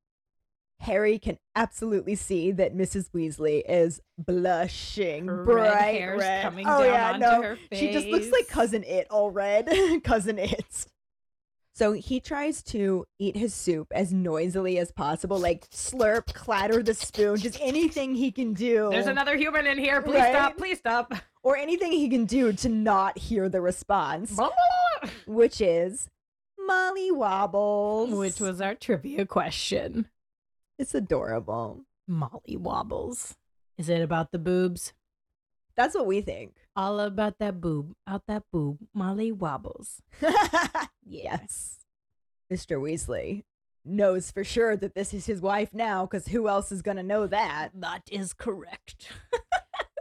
Harry can absolutely see that Mrs. Weasley is blushing Her bright hair's red. coming oh down yeah, onto no, her she just looks like cousin Itt all red, cousin Itt. So he tries to eat his soup as noisily as possible, like slurp, clatter the spoon, just anything he can do. There's another human in here. Please Right? stop. Please stop. or anything he can do to not hear the response, which is Molly Wobbles. Which was our trivia question. it's adorable. Molly Wobbles. Is it about the boobs? That's what we think. All about that boob. Out that boob. Molly Wobbles. yes. Mr. Weasley knows for sure that this is his wife now because who else is going to know that? That is correct.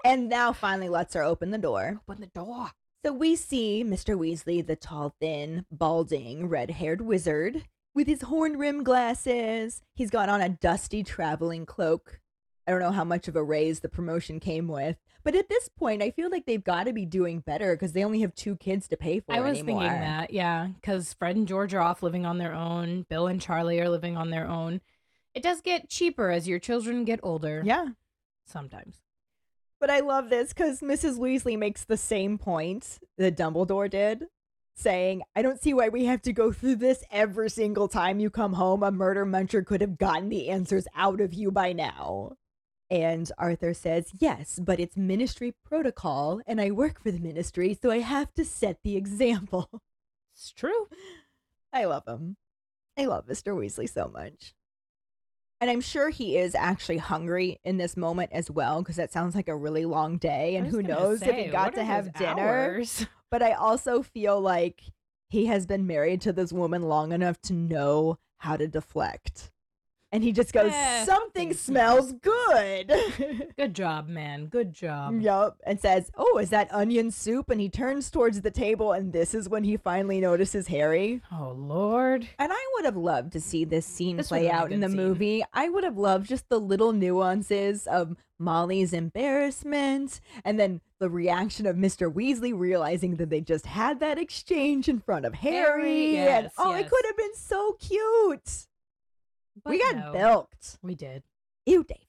And now finally lets her open the door. Open the door. So we see Mr. Weasley, the tall, thin, balding, red haired wizard with his horn rimmed glasses. He's got on a dusty traveling cloak. I don't know how much of a raise the promotion came with. But at this point, I feel like they've got to be doing better because they only have two kids to pay for I was anymore. thinking that, yeah, because Fred and George are off living on their own. Bill and Charlie are living on their own. It does get cheaper as your children get older. Yeah. Sometimes. But I love this because Mrs. Weasley makes the same point that Dumbledore did, saying, I don't see why we have to go through this every single time you come home. A murder muncher could have gotten the answers out of you by now. And Arthur says, Yes, but it's ministry protocol, and I work for the ministry, so I have to set the example. It's true. I love him. I love Mr. Weasley so much. And I'm sure he is actually hungry in this moment as well, because that sounds like a really long day. And who knows if he got to have dinner. hours? But I also feel like he has been married to this woman long enough to know how to deflect. And he just goes, Eh, Something smells good. Good job, man. Good job. Yup. And says, Oh, is that onion soup? And he turns towards the table, and this is when he finally notices Harry. Oh, Lord. And I would have loved to see this scene This play would've been a out in the scene. movie. I would have loved just the little nuances of Molly's embarrassment and then the reaction of Mr. Weasley realizing that they just had that exchange in front of Harry. Harry, and yes, oh, it could have been so cute. We got no. bilked. We did. Ew, David.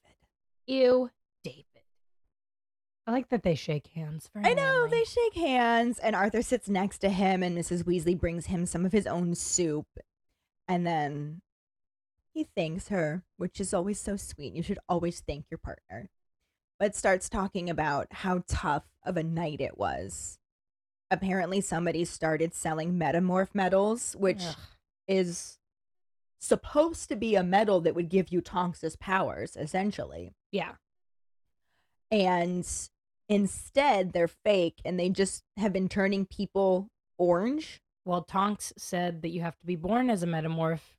Ew, David. I like that they shake hands. I know, manly. they shake hands, and Arthur sits next to him, and Mrs. Weasley brings him some of his own soup. And then he thanks her, which is always so sweet. You should always thank your partner. But starts talking about how tough of a night it was. Apparently, somebody started selling metamorph medals, which Ugh. is supposed to be a metal that would give you Tonks's powers, essentially Yeah. and instead they're fake and they just have been turning people orange. Well, Tonks said that you have to be born as a metamorph.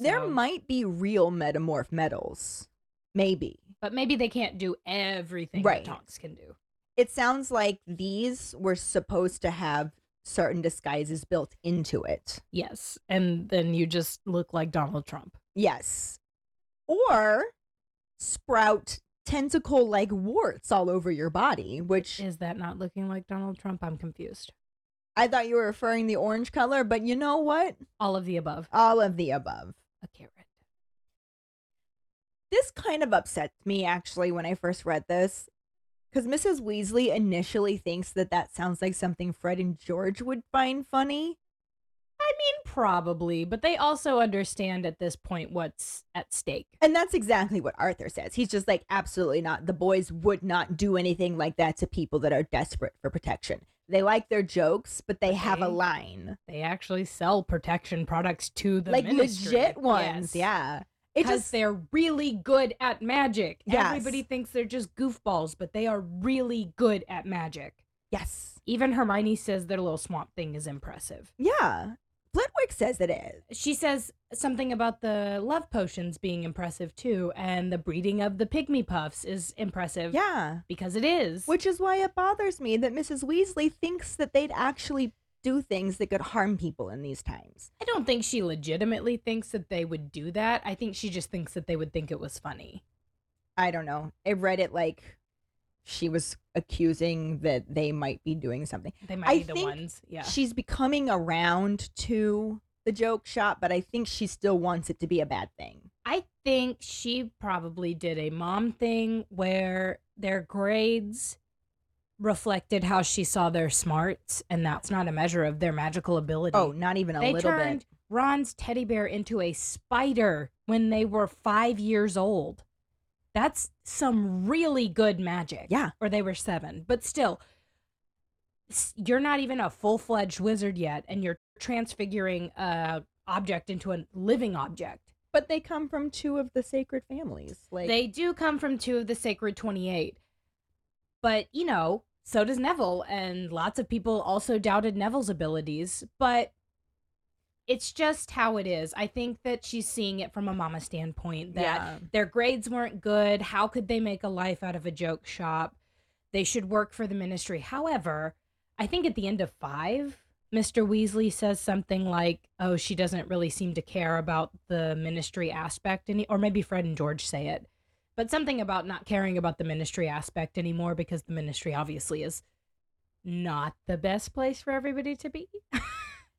There might be real metamorph medals. Maybe. But maybe they can't do everything Right. that Tonks can do. It sounds like these were supposed to have certain disguises built into it. Yes. And then you just look like Donald Trump. Yes. Or sprout tentacle like warts all over your body, which Is that not looking like Donald Trump? I'm confused. I thought you were referring the orange color, but you know what? All of the above. All of the above. A carrot. this kind of upset me actually when I first read this. Because Mrs. Weasley initially thinks that that sounds like something Fred and George would find funny. I mean, Probably, but they also understand at this point what's at stake. And that's exactly what Arthur says. He's just like, absolutely not. The boys would not do anything like that to people that are desperate for protection. They like their jokes, but they have a line. They actually sell protection products to the like ministry. legit ones. Yes. Yeah. Because they're really good at magic. Yes. Everybody thinks they're just goofballs, but they are really good at magic. yes. Even Hermione says their little swamp thing is impressive. Yeah. Flitwick says it is. She says something about the love potions being impressive too, and the breeding of the pygmy puffs is impressive. Yeah. Because it is. Which is why it bothers me that Mrs. Weasley thinks that they'd actually do things that could harm people in these times. I don't think she legitimately thinks that they would do that. I think she just thinks that they would think it was funny. I don't know. I read it like she was accusing that they might be doing something. They might I be the ones. Yeah. She's becoming around to the joke shop, but I think she still wants it to be a bad thing. I think she probably did a mom thing where their grades reflected how she saw their smarts, and that's not a measure of their magical ability. Oh, not even a they little turned bit. Ron's teddy bear into a spider when they were five years old. That's some really good magic. Yeah. Or they were seven. But still, you're not even a full fledged wizard yet, and you're transfiguring a object into a living object. But they come from two of the sacred families. Like they do come from two of the sacred 28. But, you know, so does Neville, and lots of people also doubted Neville's abilities. But it's just how it is. I think that she's seeing it from a mama standpoint that Yeah. their grades weren't good. How could they make a life out of a joke shop? They should work for the ministry. However, I think at the end of five, Mr. Weasley says something like, "Oh, she doesn't really seem to care about the ministry aspect," any, or maybe Fred and George say it, but something about not caring about the ministry aspect anymore because the ministry obviously is not the best place for everybody to be.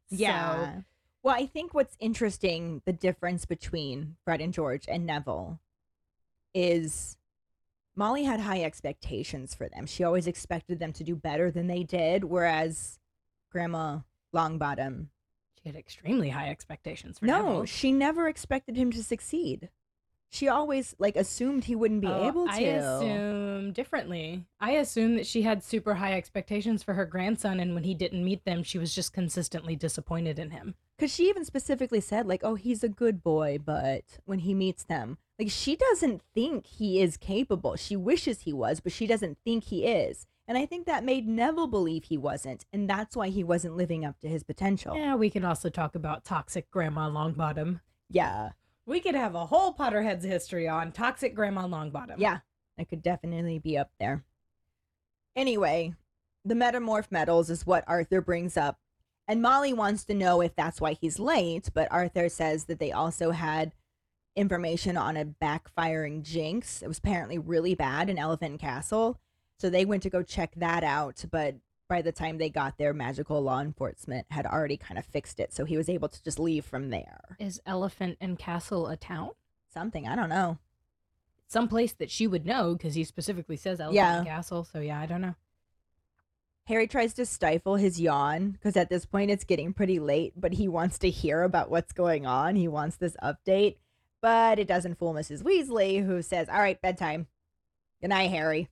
Yeah. So, Well, I think what's interesting, the difference between Fred and George and Neville, is Molly had high expectations for them. She always expected them to do better than they did, whereas Grandma Longbottom, she had extremely high expectations for no, Neville. she never expected him to succeed. She always like assumed he wouldn't be Oh, able to. I assume differently. I assume that she had super high expectations for her grandson, and when he didn't meet them, she was just consistently disappointed in him. Because she even specifically said, like, oh, he's a good boy, but when he meets them, like, she doesn't think he is capable. She wishes he was, but she doesn't think he is. And I think that made Neville believe he wasn't. And that's why he wasn't living up to his potential. Yeah, we can also talk about toxic Grandma Longbottom. Yeah. We could have a whole Potterheads history on toxic Grandma Longbottom. Yeah. That could definitely be up there. Anyway, the metamorph medals is what Arthur brings up. And Molly wants to know if that's why he's late, but Arthur says that they also had information on a backfiring jinx. It was apparently really bad in Elephant Castle. So they went to go check that out, but by the time they got there, magical law enforcement had already kind of fixed it. So he was able to just leave from there. Is Elephant and Castle a town? Something, I don't know. Some place that she would know because he specifically says Elephant Yeah. and Castle. So yeah, I don't know. Harry tries to stifle his yawn because at this point it's getting pretty late, but he wants to hear about what's going on. He wants this update, but it doesn't fool Mrs. Weasley, who says, All right, bedtime. Good night, Harry.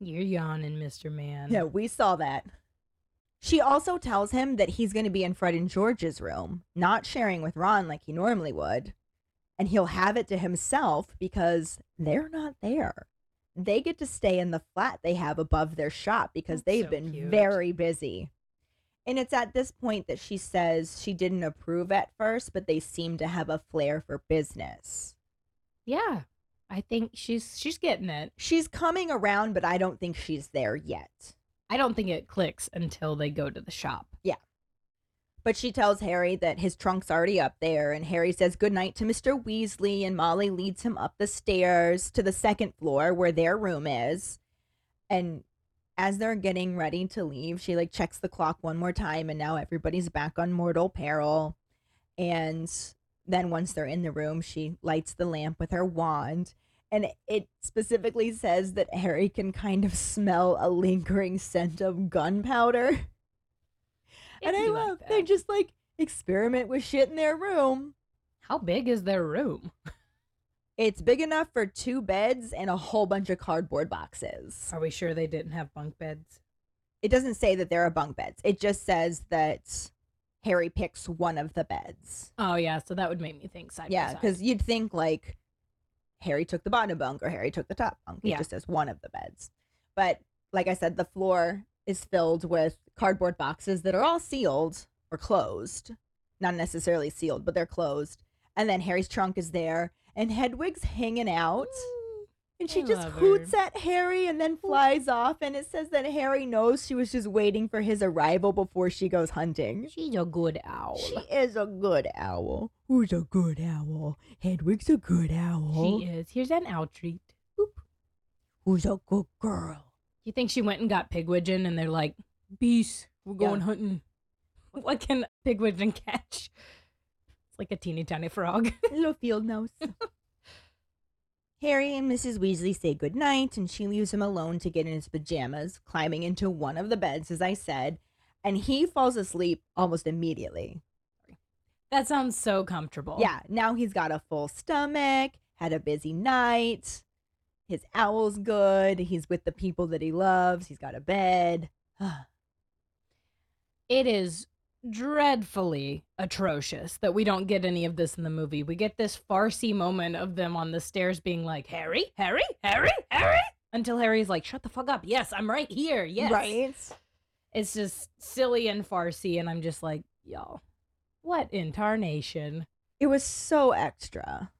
You're yawning, Mr. Man. Yeah, we saw that. She also tells him that he's going to be in Fred and George's room, not sharing with Ron like he normally would. And he'll have it to himself because they're not there. They get to stay in the flat they have above their shop because That's they've so been cute. very busy. And it's at this point that she says she didn't approve at first, but they seem to have a flair for business. Yeah. I think she's she's getting it. She's coming around, but I don't think she's there yet. I don't think it clicks until they go to the shop. Yeah. But she tells Harry that his trunk's already up there, and Harry says goodnight to Mr. Weasley, and Molly leads him up the stairs to the second floor where their room is. And as they're getting ready to leave, she like checks the clock one more time, and now everybody's back on mortal peril. And then once they're in the room, she lights the lamp with her wand. And it specifically says that Harry can kind of smell a lingering scent of gunpowder. And I like love that. they're just like experiment with shit in their room. How big is their room? It's big enough for two beds and a whole bunch of cardboard boxes. Are we sure they didn't have bunk beds? It doesn't say that there are bunk beds. It just says that Harry picks one of the beds. Oh yeah, so that would make me think side yeah, because you'd think like Harry took the bottom bunk or Harry took the top bunk. It Yeah. just says one of the beds. But like I said, the floor is filled with cardboard boxes that are all sealed or closed. Not necessarily sealed, but they're closed. And then Harry's trunk is there, and Hedwig's hanging out. And she I just love her. hoots at Harry and then flies off. And it says that Harry knows she was just waiting for his arrival before she goes hunting. She's a good owl. She is a good owl. Who's a good owl? Hedwig's a good owl. She is. Here's an owl treat. Who's a good girl? You think she went and got pigwidgeon and they're like, Beast, we're Yeah. going hunting. What can pigwidgeon catch? It's like a teeny tiny frog. Little field mouse. Harry and Mrs. Weasley say goodnight, and she leaves him alone to get in his pajamas, climbing into one of the beds, as I said, and he falls asleep almost immediately. that sounds so comfortable. Yeah, now he's got a full stomach, had a busy night, his owl's good, he's with the people that he loves, he's got a bed. It is dreadfully atrocious that we don't get any of this in the movie. We get this farcy moment of them on the stairs being like, Harry, Harry, Harry, Harry. Until Harry's like, shut the fuck up. Yes, I'm right here. Yes. Right? It's just silly and farcy. And I'm just like, y'all, what in tarnation? It was so extra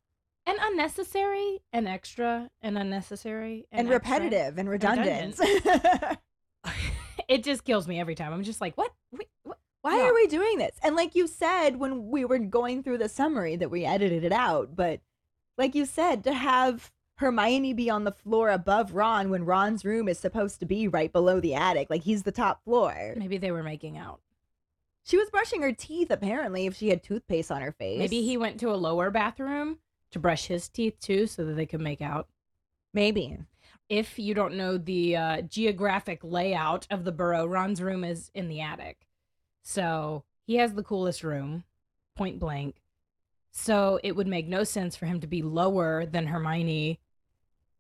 And unnecessary and extra and unnecessary and, and, repetitive and redundant. it just kills me every time. I'm just like, what? Wait, what? Why Yeah. are we doing this? And like you said when we were going through the summary that we edited it out, but like you said, to have Hermione be on the floor above Ron when Ron's room is supposed to be right below the attic, like he's the top floor. Maybe they were making out. She was brushing her teeth apparently if she had toothpaste on her face. Maybe he went to a lower bathroom to brush his teeth too so that they could make out. maybe. If you don't know the uh, geographic layout of the burrow, Ron's room is in the attic. So he has the coolest room, point blank. So it would make no sense for him to be lower than Hermione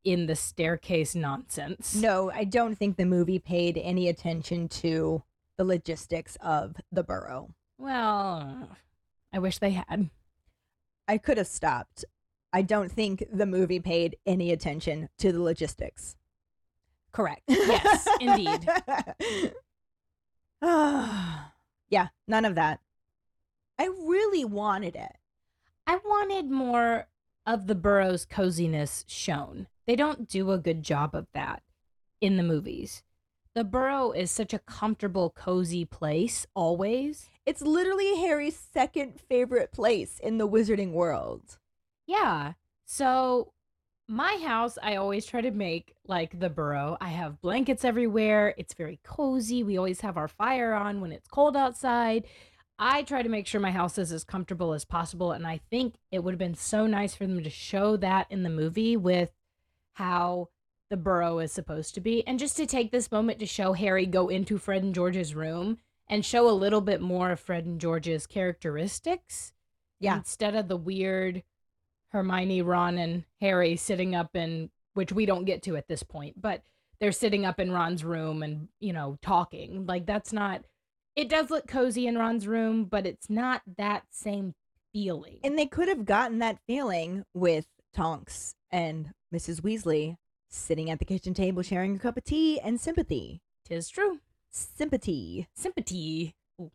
in the staircase nonsense. No, I don't think the movie paid any attention to the logistics of the burrow. Well, I wish they had. I could have stopped. I don't think the movie paid any attention to the logistics. Correct. Yes, indeed. yeah, none of that. I really wanted it. I wanted more of the burrow's coziness shown. They don't do a good job of that in the movies. The burrow is such a comfortable, cozy place always. It's literally Harry's second favorite place in the wizarding world. Yeah. So, my house, I always try to make like the burrow. I have blankets everywhere. It's very cozy. We always have our fire on when it's cold outside. I try to make sure my house is as comfortable as possible. And I think it would have been so nice for them to show that in the movie with how the burrow is supposed to be. And just to take this moment to show Harry go into Fred and George's room and show a little bit more of Fred and George's characteristics. Yeah. Instead of the weird Hermione, Ron, and Harry sitting up in, which we don't get to at this point, but they're sitting up in Ron's room and, you know, talking. Like, that's not, it does look cozy in Ron's room, but it's not that same feeling. And they could have gotten that feeling with Tonks and Mrs. Weasley sitting at the kitchen table sharing a cup of tea and sympathy. Tis true. Sympathy. Sympathy. Ooh.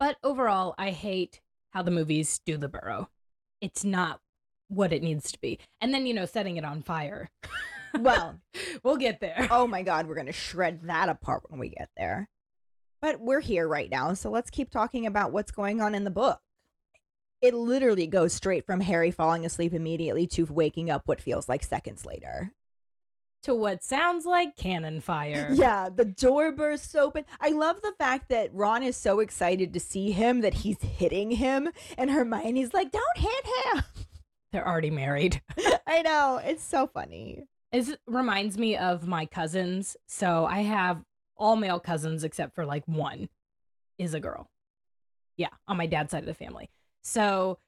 But overall, I hate how the movies do the burrow. It's not what it needs to be. And then, you know, setting it on fire. Well, we'll get there. oh my God, we're going to shred that apart when we get there. But we're here right now, so let's keep talking about what's going on in the book. It literally goes straight from Harry falling asleep immediately to waking up what feels like seconds later. To what sounds like cannon fire. Yeah, the door bursts open. I love the fact that Ron is so excited to see him that he's hitting him, and Hermione's like, "Don't hit him." They're already married. I know it's so funny. It reminds me of my cousins. So I have all male cousins except for like one is a girl. Yeah, on my dad's side of the family. So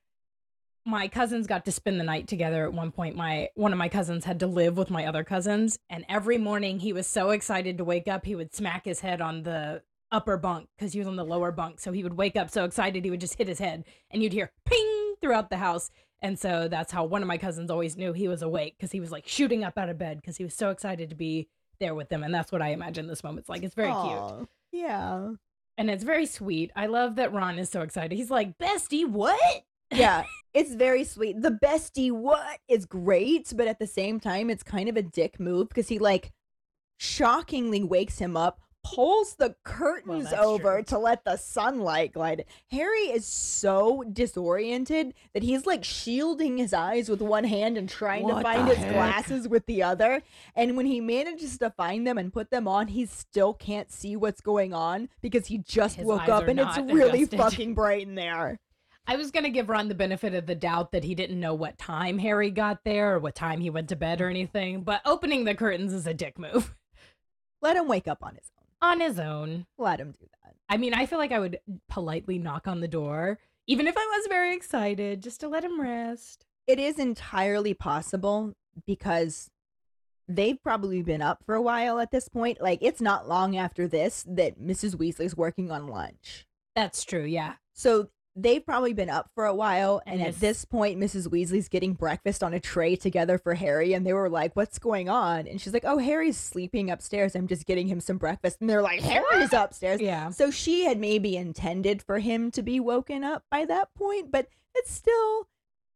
my cousins got to spend the night together at one point. My one of my cousins had to live with my other cousins and every morning he was so excited to wake up he would smack his head on the upper bunk because he was on the lower bunk. So he would wake up so excited he would just hit his head and you'd hear ping throughout the house. And so that's how one of my cousins always knew he was awake because he was like shooting up out of bed because he was so excited to be there with them. And that's what i imagine this moment's like. It's very cute. Yeah. and it's very sweet. I love that ron is so excited. He's like bestie what Yeah. it's very sweet. The bestie what is great, but at the same time, it's kind of a dick move because he like shockingly wakes him up, pulls the curtains that's over true. to let the sunlight glide. Harry is so disoriented that he's like shielding his eyes with one hand and trying to find his heck? glasses with the other. And when he manages to find them and put them on, he still can't see what's going on because he just His woke up and it's really adjusted. fucking bright in there. I was gonna give Ron the benefit of the doubt that he didn't know what time Harry got there or what time he went to bed or anything, but opening the curtains is a dick move. Let him wake up on his own. On his own. Let him do that. I mean, I feel like I would politely knock on the door, even if I was very excited, just to let him rest. It is entirely possible because they've probably been up for a while at this point. Like, it's not long after this that Mrs. Weasley's working on lunch. That's true, yeah. So they've probably been up for a while. And, And at this point, Mrs. Weasley's getting breakfast on a tray together for Harry. And they were like, What's going on? And she's like, Oh, Harry's sleeping upstairs. I'm just getting him some breakfast. And they're like, Harry's upstairs. Yeah. So she had maybe intended for him to be woken up by that point, but it's still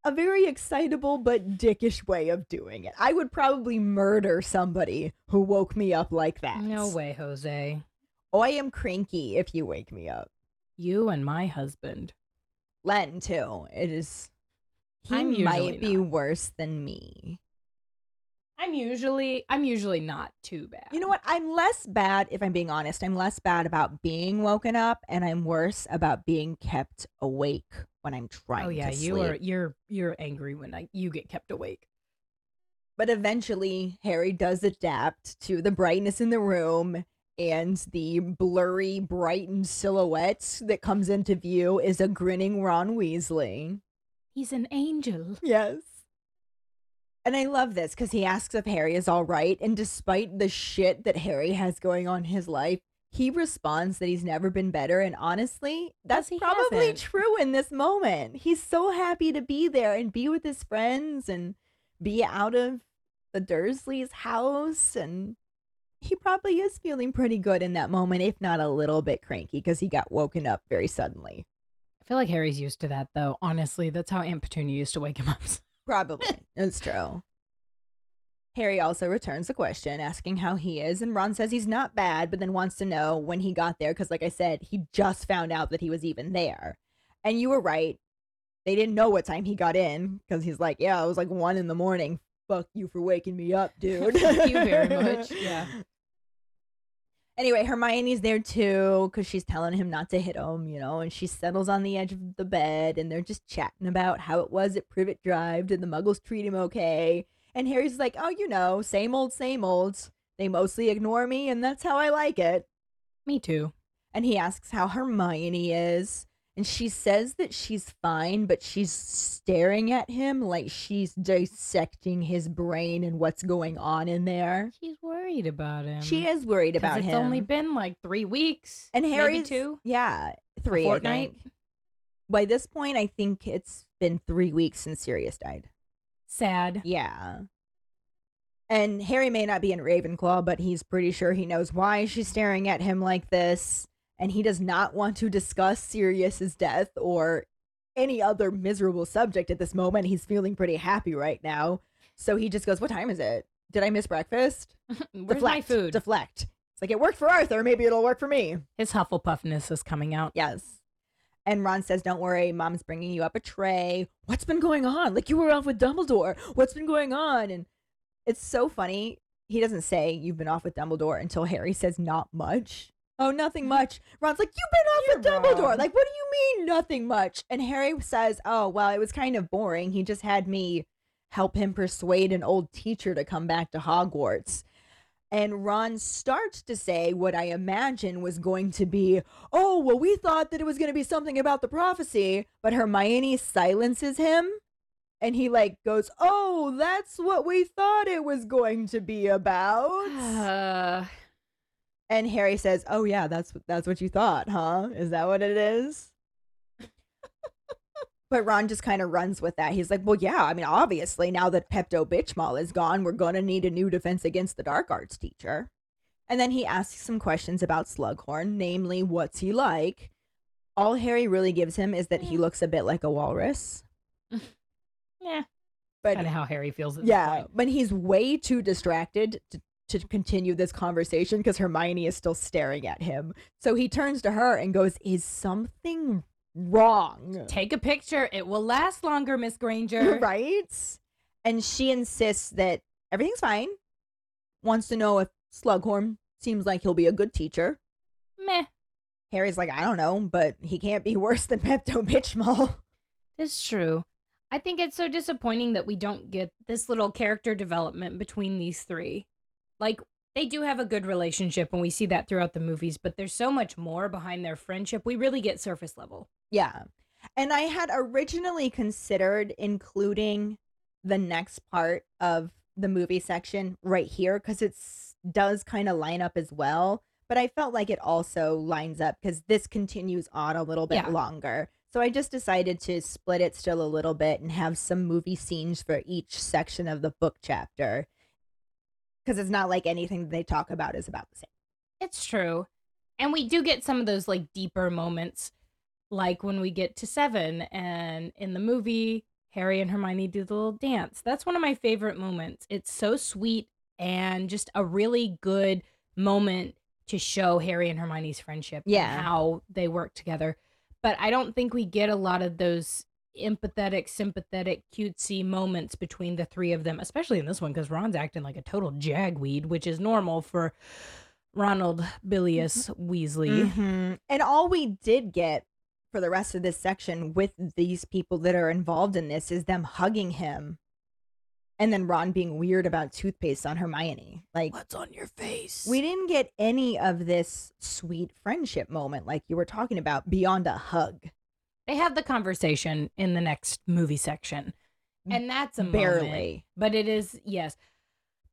a very excitable but dickish way of doing it. I would probably murder somebody who woke me up like that. No way, Jose. Oh, I am cranky if you wake me up. You and my husband. Len too. It is. He I'm might be not. worse than me. I'm usually I'm usually not too bad. You know what? I'm less bad, if I'm being honest. I'm less bad about being woken up, and I'm worse about being kept awake when I'm oh, trying. Oh yeah, you sleep. are you're you're angry when I you get kept awake. But eventually, Harry does adapt to the brightness in the room, and the blurry, brightened silhouette that comes into view is a grinning Ron Weasley. He's an angel. Yes. And I love this because he asks if Harry is all right. And despite the shit that Harry has going on in his life, he responds that he's never been better. And honestly, that's probably hasn't. true in this moment. He's so happy to be there and be with his friends and be out of the Dursleys' house. And he probably is feeling pretty good in that moment, if not a little bit cranky because he got woken up very suddenly. I feel like Harry's used to that though. Honestly, that's how Aunt Petunia used to wake him up. Probably. it's true. Harry also returns the question, asking how he is, and Ron says he's not bad, but then wants to know when he got there, because, like I said, he just found out that he was even there. And you were right. They didn't know what time he got in, because he's like, Yeah, it was like one in the morning. Fuck you for waking me up, dude. Thank you very much. Yeah. Anyway, Hermione's there too because she's telling him not to hit him, you know, and she settles on the edge of the bed and they're just chatting about how it was at Privet Drive. Did the muggles treat him okay? And Harry's like, oh, you know, same old, same old. They mostly ignore me and that's how I like it. Me too. And he asks how Hermione is. And she says that she's fine, but she's staring at him like she's dissecting his brain and what's going on in there. She's worried about him. She is worried 'Cause about him. it's him. only been like three weeks. And maybe Harry's two. Yeah, three. I fortnight? think. By this point, I think it's been three weeks since Sirius died. Sad. Yeah. And Harry may not be in Ravenclaw, but he's pretty sure he knows why she's staring at him like this. And he does not want to discuss Sirius's death or any other miserable subject at this moment. He's feeling pretty happy right now. So he just goes, What time is it? Did I miss breakfast? Where's my food? Deflect. It's like, It worked for Arthur. Maybe it'll work for me. His Hufflepuffness is coming out. Yes. And Ron says, Don't worry, mom's bringing you up a tray. What's been going on? Like, you were off with Dumbledore. What's been going on? And it's so funny. He doesn't say you've been off with Dumbledore until Harry says, Not much. Oh, nothing much. Ron's like, You've been off with You're Dumbledore. wrong. Like, what do you mean, nothing much? And Harry says, Oh, well, it was kind of boring. He just had me help him persuade an old teacher to come back to Hogwarts. And Ron starts to say what I imagine was going to be, oh, well, we thought that it was going to be something about the prophecy, but Hermione silences him. And he like goes, oh, that's what we thought it was going to be about. And Harry says, "Oh yeah, that's that's what you thought, huh? Is that what it is?" but Ron just kind of runs with that. He's like, "Well, yeah. I mean, obviously, now that Pepto Bitchmal is gone, we're gonna need a new defense against the dark arts teacher." And then he asks some questions about Slughorn, namely, what's he like? All Harry really gives him is that he mm. looks a bit like a walrus. yeah, But kind of how Harry feels yeah, but he's way too distracted to, to continue this conversation because Hermione is still staring at him. So he turns to her and goes, Is something wrong? Take a picture. It will last longer, Miss Granger. right? And she insists that everything's fine, wants to know if Slughorn seems like he'll be a good teacher. Meh. Harry's like, I don't know, but he can't be worse than Pepto Bitchmal. It's true. I think it's so disappointing that we don't get this little character development between these three. Like, they do have a good relationship, and we see that throughout the movies, but there's so much more behind their friendship. We really get surface level. Yeah. And I had originally considered including the next part of the movie section right here because it does kind of line up as well. But I felt like it also lines up because this continues on a little bit Yeah. longer. So I just decided to split it still a little bit and have some movie scenes for each section of the book chapter because it's not like anything they talk about is about the same. It's true. And we do get some of those like deeper moments, like when we get to seven and in the movie, Harry and Hermione do the little dance. That's one of my favorite moments. It's so sweet and just a really good moment to show Harry and Hermione's friendship Yeah. and how they work together. But I don't think we get a lot of those empathetic, sympathetic, cutesy moments between the three of them, especially in this one, because Ron's acting like a total jagweed, which is normal for Ronald Bilius Weasley. Mhm. And all we did get for the rest of this section with these people that are involved in this is them hugging him. And then Ron being weird about toothpaste on Hermione. Like, What's on your face? we didn't get any of this sweet friendship moment like you were talking about beyond a hug. They have the conversation in the next movie section, mm, and that's a moment. Barely. but it is yes,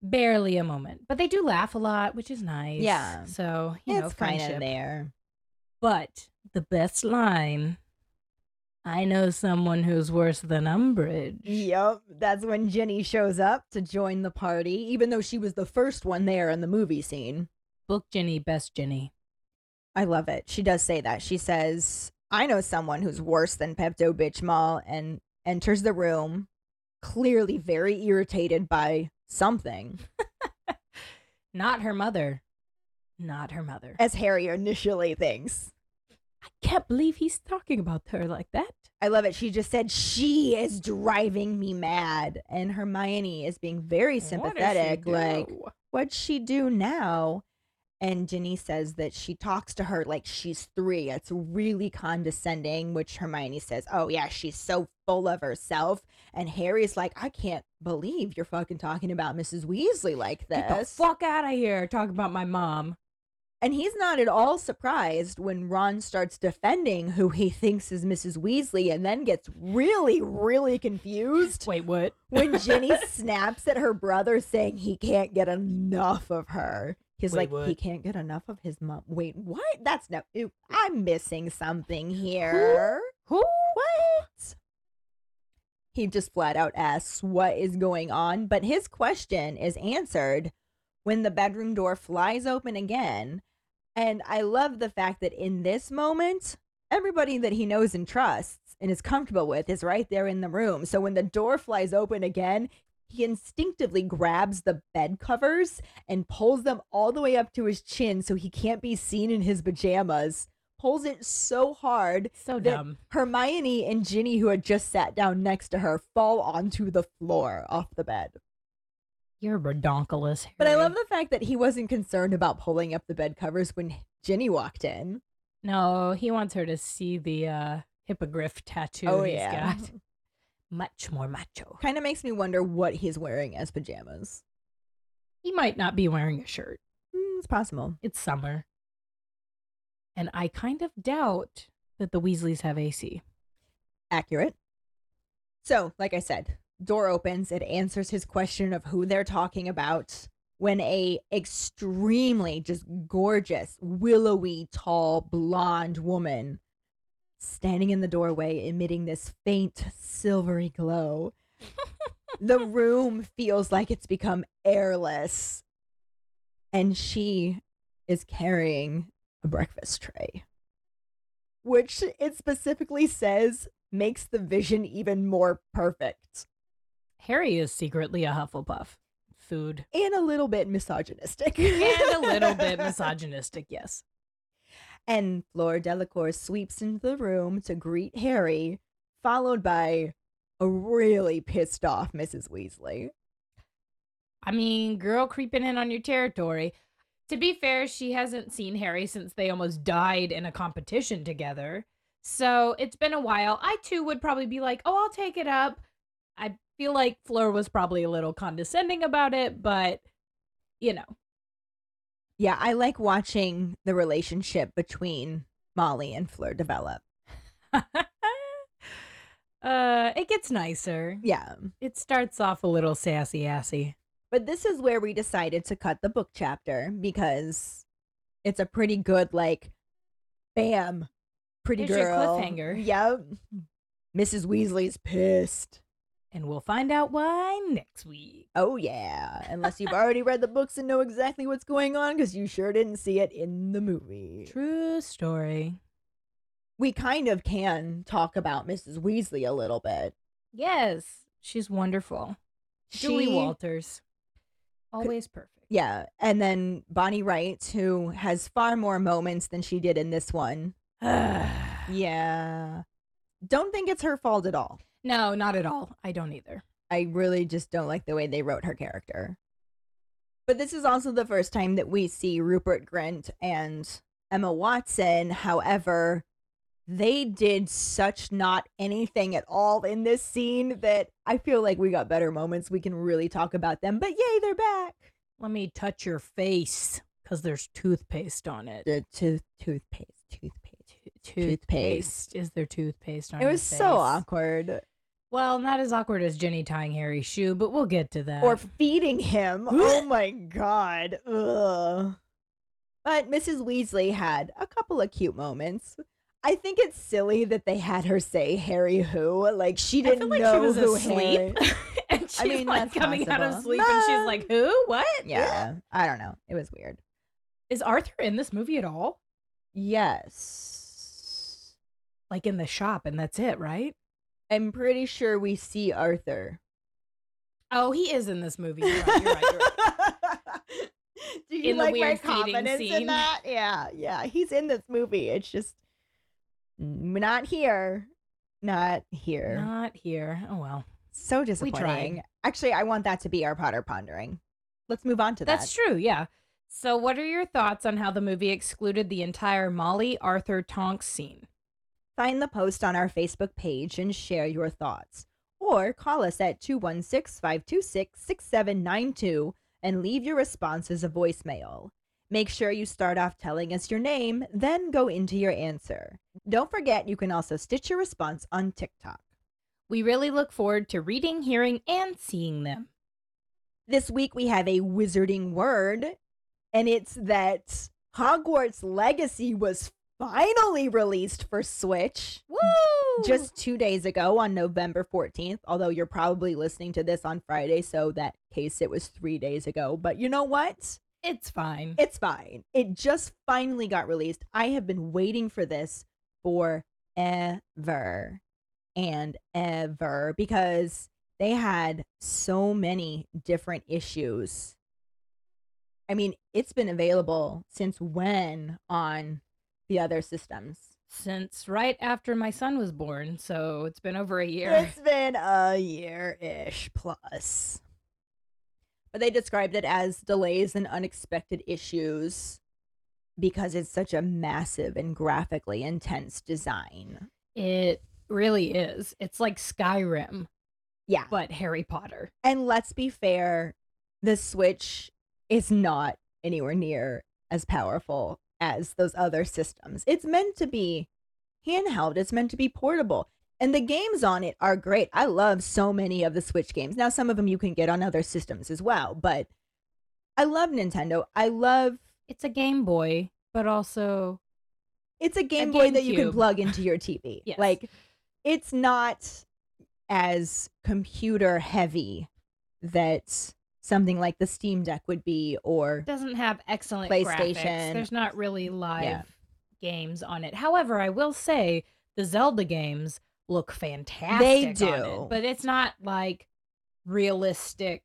barely a moment. But they do laugh a lot, which is nice. Yeah. So you know, it's kind of there. But the best line. I know someone who's worse than Umbridge. Yep. That's when Ginny shows up to join the party, even though she was the first one there in the movie scene. Book Ginny, best Ginny. I love it. She does say that. She says, I know someone who's worse than Pepto Bitchmal and enters the room, clearly very irritated by something, Not her mother. Not her mother. as Harry initially thinks. I can't believe he's talking about her like that. I love it. She just said, She is driving me mad. And Hermione is being very sympathetic. Like, what'd she do now? And Ginny says that she talks to her like she's three. It's really condescending, which Hermione says, Oh, yeah, she's so full of herself. And Harry's like, I can't believe you're fucking talking about Mrs. Weasley like this. Get the fuck out of here talking about my mom. And he's not at all surprised when Ron starts defending who he thinks is Mrs. Weasley and then gets really, really confused Wait, what? when Ginny snaps at her brother saying he can't get enough of her. He's Wait, like, he can't get enough of his mom. Wait, what? That's no. ew, I'm missing something here. Who? What? He just flat out asks what is going on, but his question is answered when the bedroom door flies open again. And I love the fact that in this moment, everybody that he knows and trusts and is comfortable with is right there in the room. So when the door flies open again, he instinctively grabs the bed covers and pulls them all the way up to his chin so he can't be seen in his pajamas. Pulls it so hard So that dumb. Hermione and Ginny, who had just sat down next to her, fall onto the floor off the bed. You're redonkulous. But I love the fact that he wasn't concerned about pulling up the bed covers when Ginny walked in. No, he wants her to see the uh hippogriff tattoo oh he's yeah, got. Much more macho. kind of makes me wonder what he's wearing as pajamas. He might not be wearing a shirt. Mm, it's possible. It's summer. And I kind of doubt that the Weasleys have AC. Accurate. So, like I said, door opens. It answers his question of who they're talking about when a extremely just gorgeous, willowy, tall, blonde woman standing in the doorway emitting this faint silvery glow. the room feels like it's become airless and she is carrying a breakfast tray which it specifically says makes the vision even more perfect Harry is secretly a Hufflepuff. Food. and a little bit misogynistic. And a little bit misogynistic, yes. And Fleur Delacour sweeps into the room to greet Harry, followed by a really pissed off Mrs. Weasley. I mean, girl creeping in on your territory. To be fair, she hasn't seen Harry since they almost died in a competition together. So it's been a while. I too would probably be like, oh, I'll take it up. I feel like Fleur was probably a little condescending about it, but you know. Yeah, I like watching the relationship between Molly and Fleur develop. uh, it gets nicer. Yeah. It starts off a little sassy assy. But this is where we decided to cut the book chapter because it's a pretty good, like, bam, pretty There's your girl. cliffhanger. Yep. Mrs. Weasley's pissed. And we'll find out why next week. Oh, yeah. Unless you've already read the books and know exactly what's going on because you sure didn't see it in the movie. True story. We kind of can talk about Mrs. Weasley a little bit. Yes, she's wonderful. Julie Walters. Always perfect. Yeah. And then Bonnie Wright, who has far more moments than she did in this one. Yeah. Don't think it's her fault at all. No, not at all. I don't either. I really just don't like the way they wrote her character. But this is also the first time that we see Rupert Grint and Emma Watson. However, they did such not anything at all in this scene that I feel like we got better moments. We can really talk about them. But yay, they're back. Let me touch your face because there's toothpaste on it. The tooth toothpaste, toothpaste. Toothpaste. Is there toothpaste on It It was so awkward. Well, not as awkward as Ginny tying Harry's shoe, but we'll get to that. or feeding him. oh my god. Ugh. But Mrs. Weasley had a couple of cute moments. I think it's silly that they had her say Harry who. Like she didn't feel like know she was who asleep. Harry- and she's mean, like coming out of possible. sleep and she's like, Who? What? Yeah, I don't know. It was weird. Is Arthur in this movie at all? Yes. Like in the shop, and that's it, right? I'm pretty sure we see Arthur. Oh, he is in this movie. You're right. You're right. You're right. Do you In the like weird my confidence in that? Yeah, yeah. He's in this movie. It's just not here. Not here. Not here. Oh well. So disappointing. Actually, I want that to be our Potter pondering. Let's move on to that. That's true, yeah. So, what are your thoughts on how the movie excluded the entire Molly Arthur Tonks scene? Find the post on our Facebook page and share your thoughts. Or call us at 216 526 6792 and leave your response as a voicemail. Make sure you start off telling us your name, then go into your answer. Don't forget, you can also stitch your response on TikTok. We really look forward to reading, hearing, and seeing them. This week we have a wizarding word, and it's that Hogwarts Legacy was finally released for Switch. Woo! just two days ago on November 14th. Although you're probably listening to this on Friday, so that case it was three days ago. But you know what? it's fine. It's fine. It just finally got released. I have been waiting for this forever and ever because they had so many different issues. I mean, it's been available since when on the other systems? Since right after my son was born, so it's been over a year. It's been a year ish plus. But they described it as delays and unexpected issues because it's such a massive and graphically intense design. It really is. It's like Skyrim, Yeah. but Harry Potter. And let's be fair, the Switch is not anywhere near as powerful as those other systems. It's meant to be handheld, it's meant to be portable. And the games on it are great. I love so many of the Switch games. Now, some of them you can get on other systems as well, but I love Nintendo. I love It's a Game Boy, but also it's a Game Boy that you can plug into your TV. Yes. Like it's not as computer heavy that something like the Steam Deck would be or doesn't have excellent PlayStation. graphics. There's not really live Yeah. games on it. However, I will say the Zelda games look fantastic. They do. it, but it's not like realistic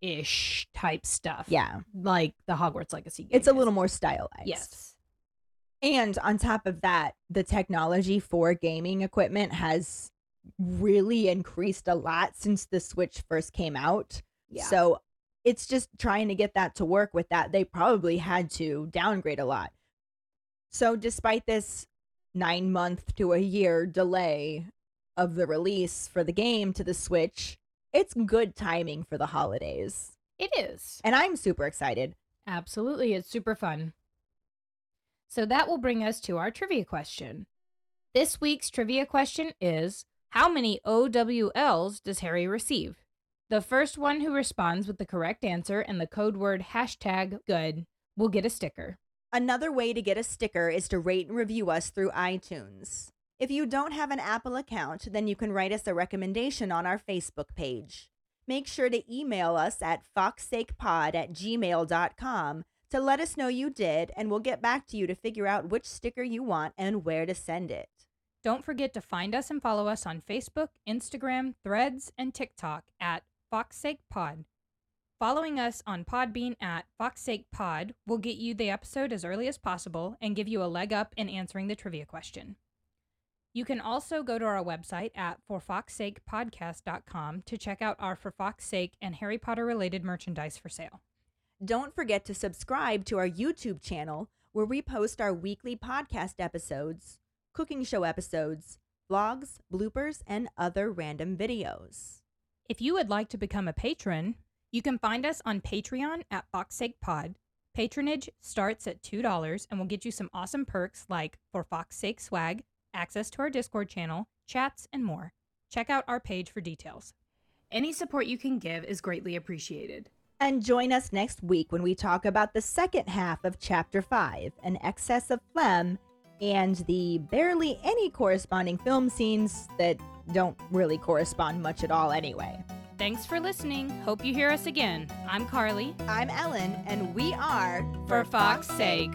ish type stuff. yeah, like the Hogwarts Legacy. Game it's a is. little more stylized. yes. And on top of that, the technology for gaming equipment has really increased a lot since the Switch first came out. Yeah. So it's just trying to get that to work with that. They probably had to downgrade a lot. So despite this nine month to a year delay of the release for the game to the Switch, it's good timing for the holidays. It is. And I'm super excited. Absolutely. It's super fun. So that will bring us to our trivia question. This week's trivia question is How many OWLs does Harry receive? The first one who responds with the correct answer and the code word hashtag good will get a sticker. Another way to get a sticker is to rate and review us through iTunes. If you don't have an Apple account, then you can write us a recommendation on our Facebook page. Make sure to email us at FawkesSakePod at gmail.com to let us know you did, and we'll get back to you to figure out which sticker you want and where to send it. Don't forget to find us and follow us on Facebook, Instagram, Threads, and TikTok at FawkesSakePod. Following us on Podbean at FawkesSakePod will get you the episode as early as possible and give you a leg up in answering the trivia question. You can also go to our website at ForFawkesSakePodcast.com to check out our For Fawkes's Sake and Harry Potter related merchandise for sale. Don't forget to subscribe to our YouTube channel where we post our weekly podcast episodes, cooking show episodes, vlogs, bloopers, and other random videos. If you would like to become a patron, you can find us on Patreon at FawkesSake Pod. Patronage starts at $2 and will get you some awesome perks like for Fawkes's Sake swag, access to our Discord channel, chats, and more. Check out our page for details. Any support you can give is greatly appreciated. And join us next week when we talk about the second half of Chapter 5 An Excess of Phlegm and the barely any corresponding film scenes that don't really correspond much at all anyway. Thanks for listening. Hope you hear us again. I'm Karlee. I'm Ellen, and we are For Fawkes's Sake.